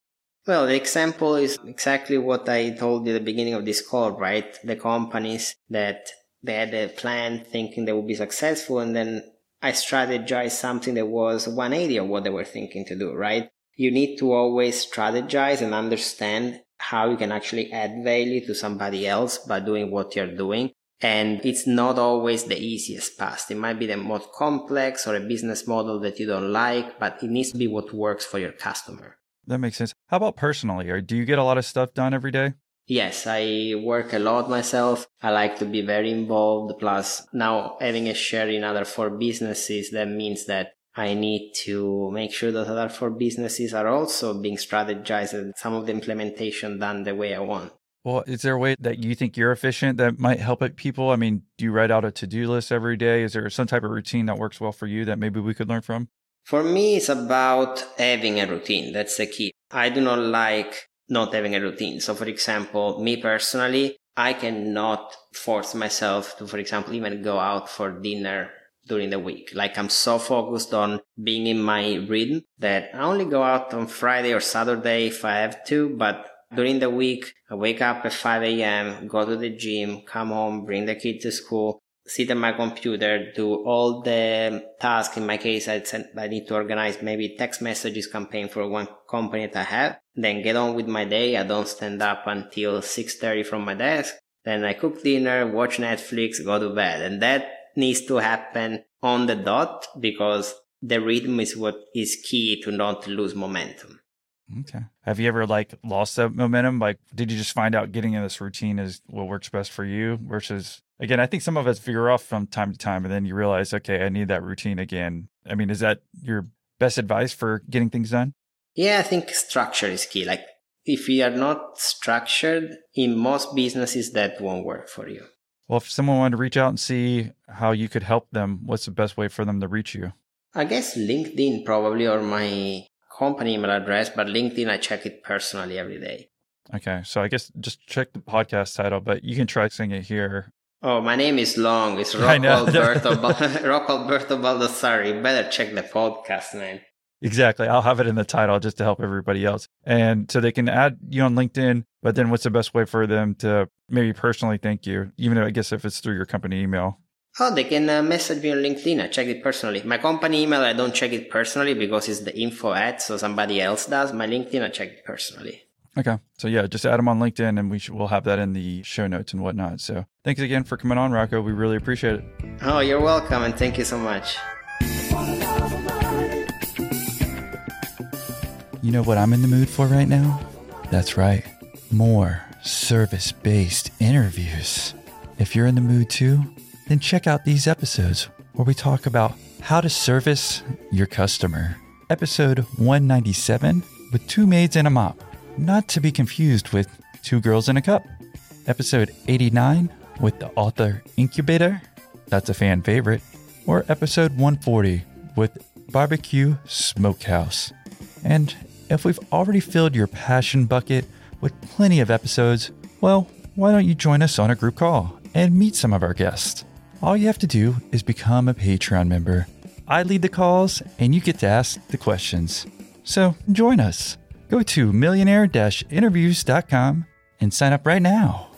Well, the example is exactly what I told you at the beginning of this call, right? The companies that they had a plan thinking they would be successful and then I strategized something that was 180 of what they were thinking to do, right? You need to always strategize and understand how you can actually add value to somebody else by doing what you're doing. And it's not always the easiest path. It might be the most complex or a business model that you don't like, but it needs to be what works for your customer. That makes sense. How about personally? Or do you get a lot of stuff done every day? Yes, I work a lot myself. I like to be very involved. Plus, now having a share in other four businesses, that means that I need to make sure that other four businesses are also being strategized and some of the implementation done the way I want. Well, is there a way that you think you're efficient that might help people? I mean, do you write out a to do list every day? Is there some type of routine that works well for you that maybe we could learn from? For me, it's about having a routine. That's the key. I do not like not having a routine. So, for example, me personally, I cannot force myself to, for example, even go out for dinner during the week. Like I'm so focused on being in my rhythm that I only go out on Friday or Saturday if I have to, but during the week, I wake up at 5 a.m., go to the gym, come home, bring the kid to school, sit at my computer, do all the tasks. In my case, I, I need to organize maybe text messages campaign for one company that I have. Then get on with my day. I don't stand up until 6.30 from my desk. Then I cook dinner, watch Netflix, go to bed. And that needs to happen on the dot because the rhythm is what is key to not lose momentum. Okay. Have you ever like lost that momentum? Like, did you just find out getting in this routine is what works best for you versus again, I think some of us veer off from time to time and then you realize, okay, I need that routine again. I mean, is that your best advice for getting things done? Yeah, I think structure is key. Like, if you are not structured in most businesses, that won't work for you. Well, if someone wanted to reach out and see how you could help them, what's the best way for them to reach you? I guess LinkedIn probably or my company email address, but LinkedIn, I check it personally every day. Okay. So I guess just check the podcast title, but you can try saying it here. Oh, my name is long. It's Rocco Alberto, Rocco Alberto Baldassari. Better check the podcast, name. Exactly. I'll have it in the title just to help everybody else. And so they can add you on LinkedIn, but then what's the best way for them to maybe personally thank you, even though I guess if it's through your company email? Oh, they can uh, message me on LinkedIn. I check it personally. My company email, I don't check it personally because it's the info at, so somebody else does. My LinkedIn, I check it personally. Okay. So yeah, just add them on LinkedIn and we should, we'll have that in the show notes and whatnot. So thanks again for coming on, Rocco. We really appreciate it. Oh, you're welcome and thank you so much. You know what I'm in the mood for right now? That's right. More service based interviews. If you're in the mood too, then check out these episodes where we talk about how to service your customer. Episode 197 with two maids and a mop, not to be confused with two girls in a cup. Episode 89 with the author incubator, that's a fan favorite. Or episode 140 with barbecue smokehouse. And if we've already filled your passion bucket with plenty of episodes, well, why don't you join us on a group call and meet some of our guests? All you have to do is become a Patreon member. I lead the calls and you get to ask the questions. So join us. Go to millionaire interviews.com and sign up right now.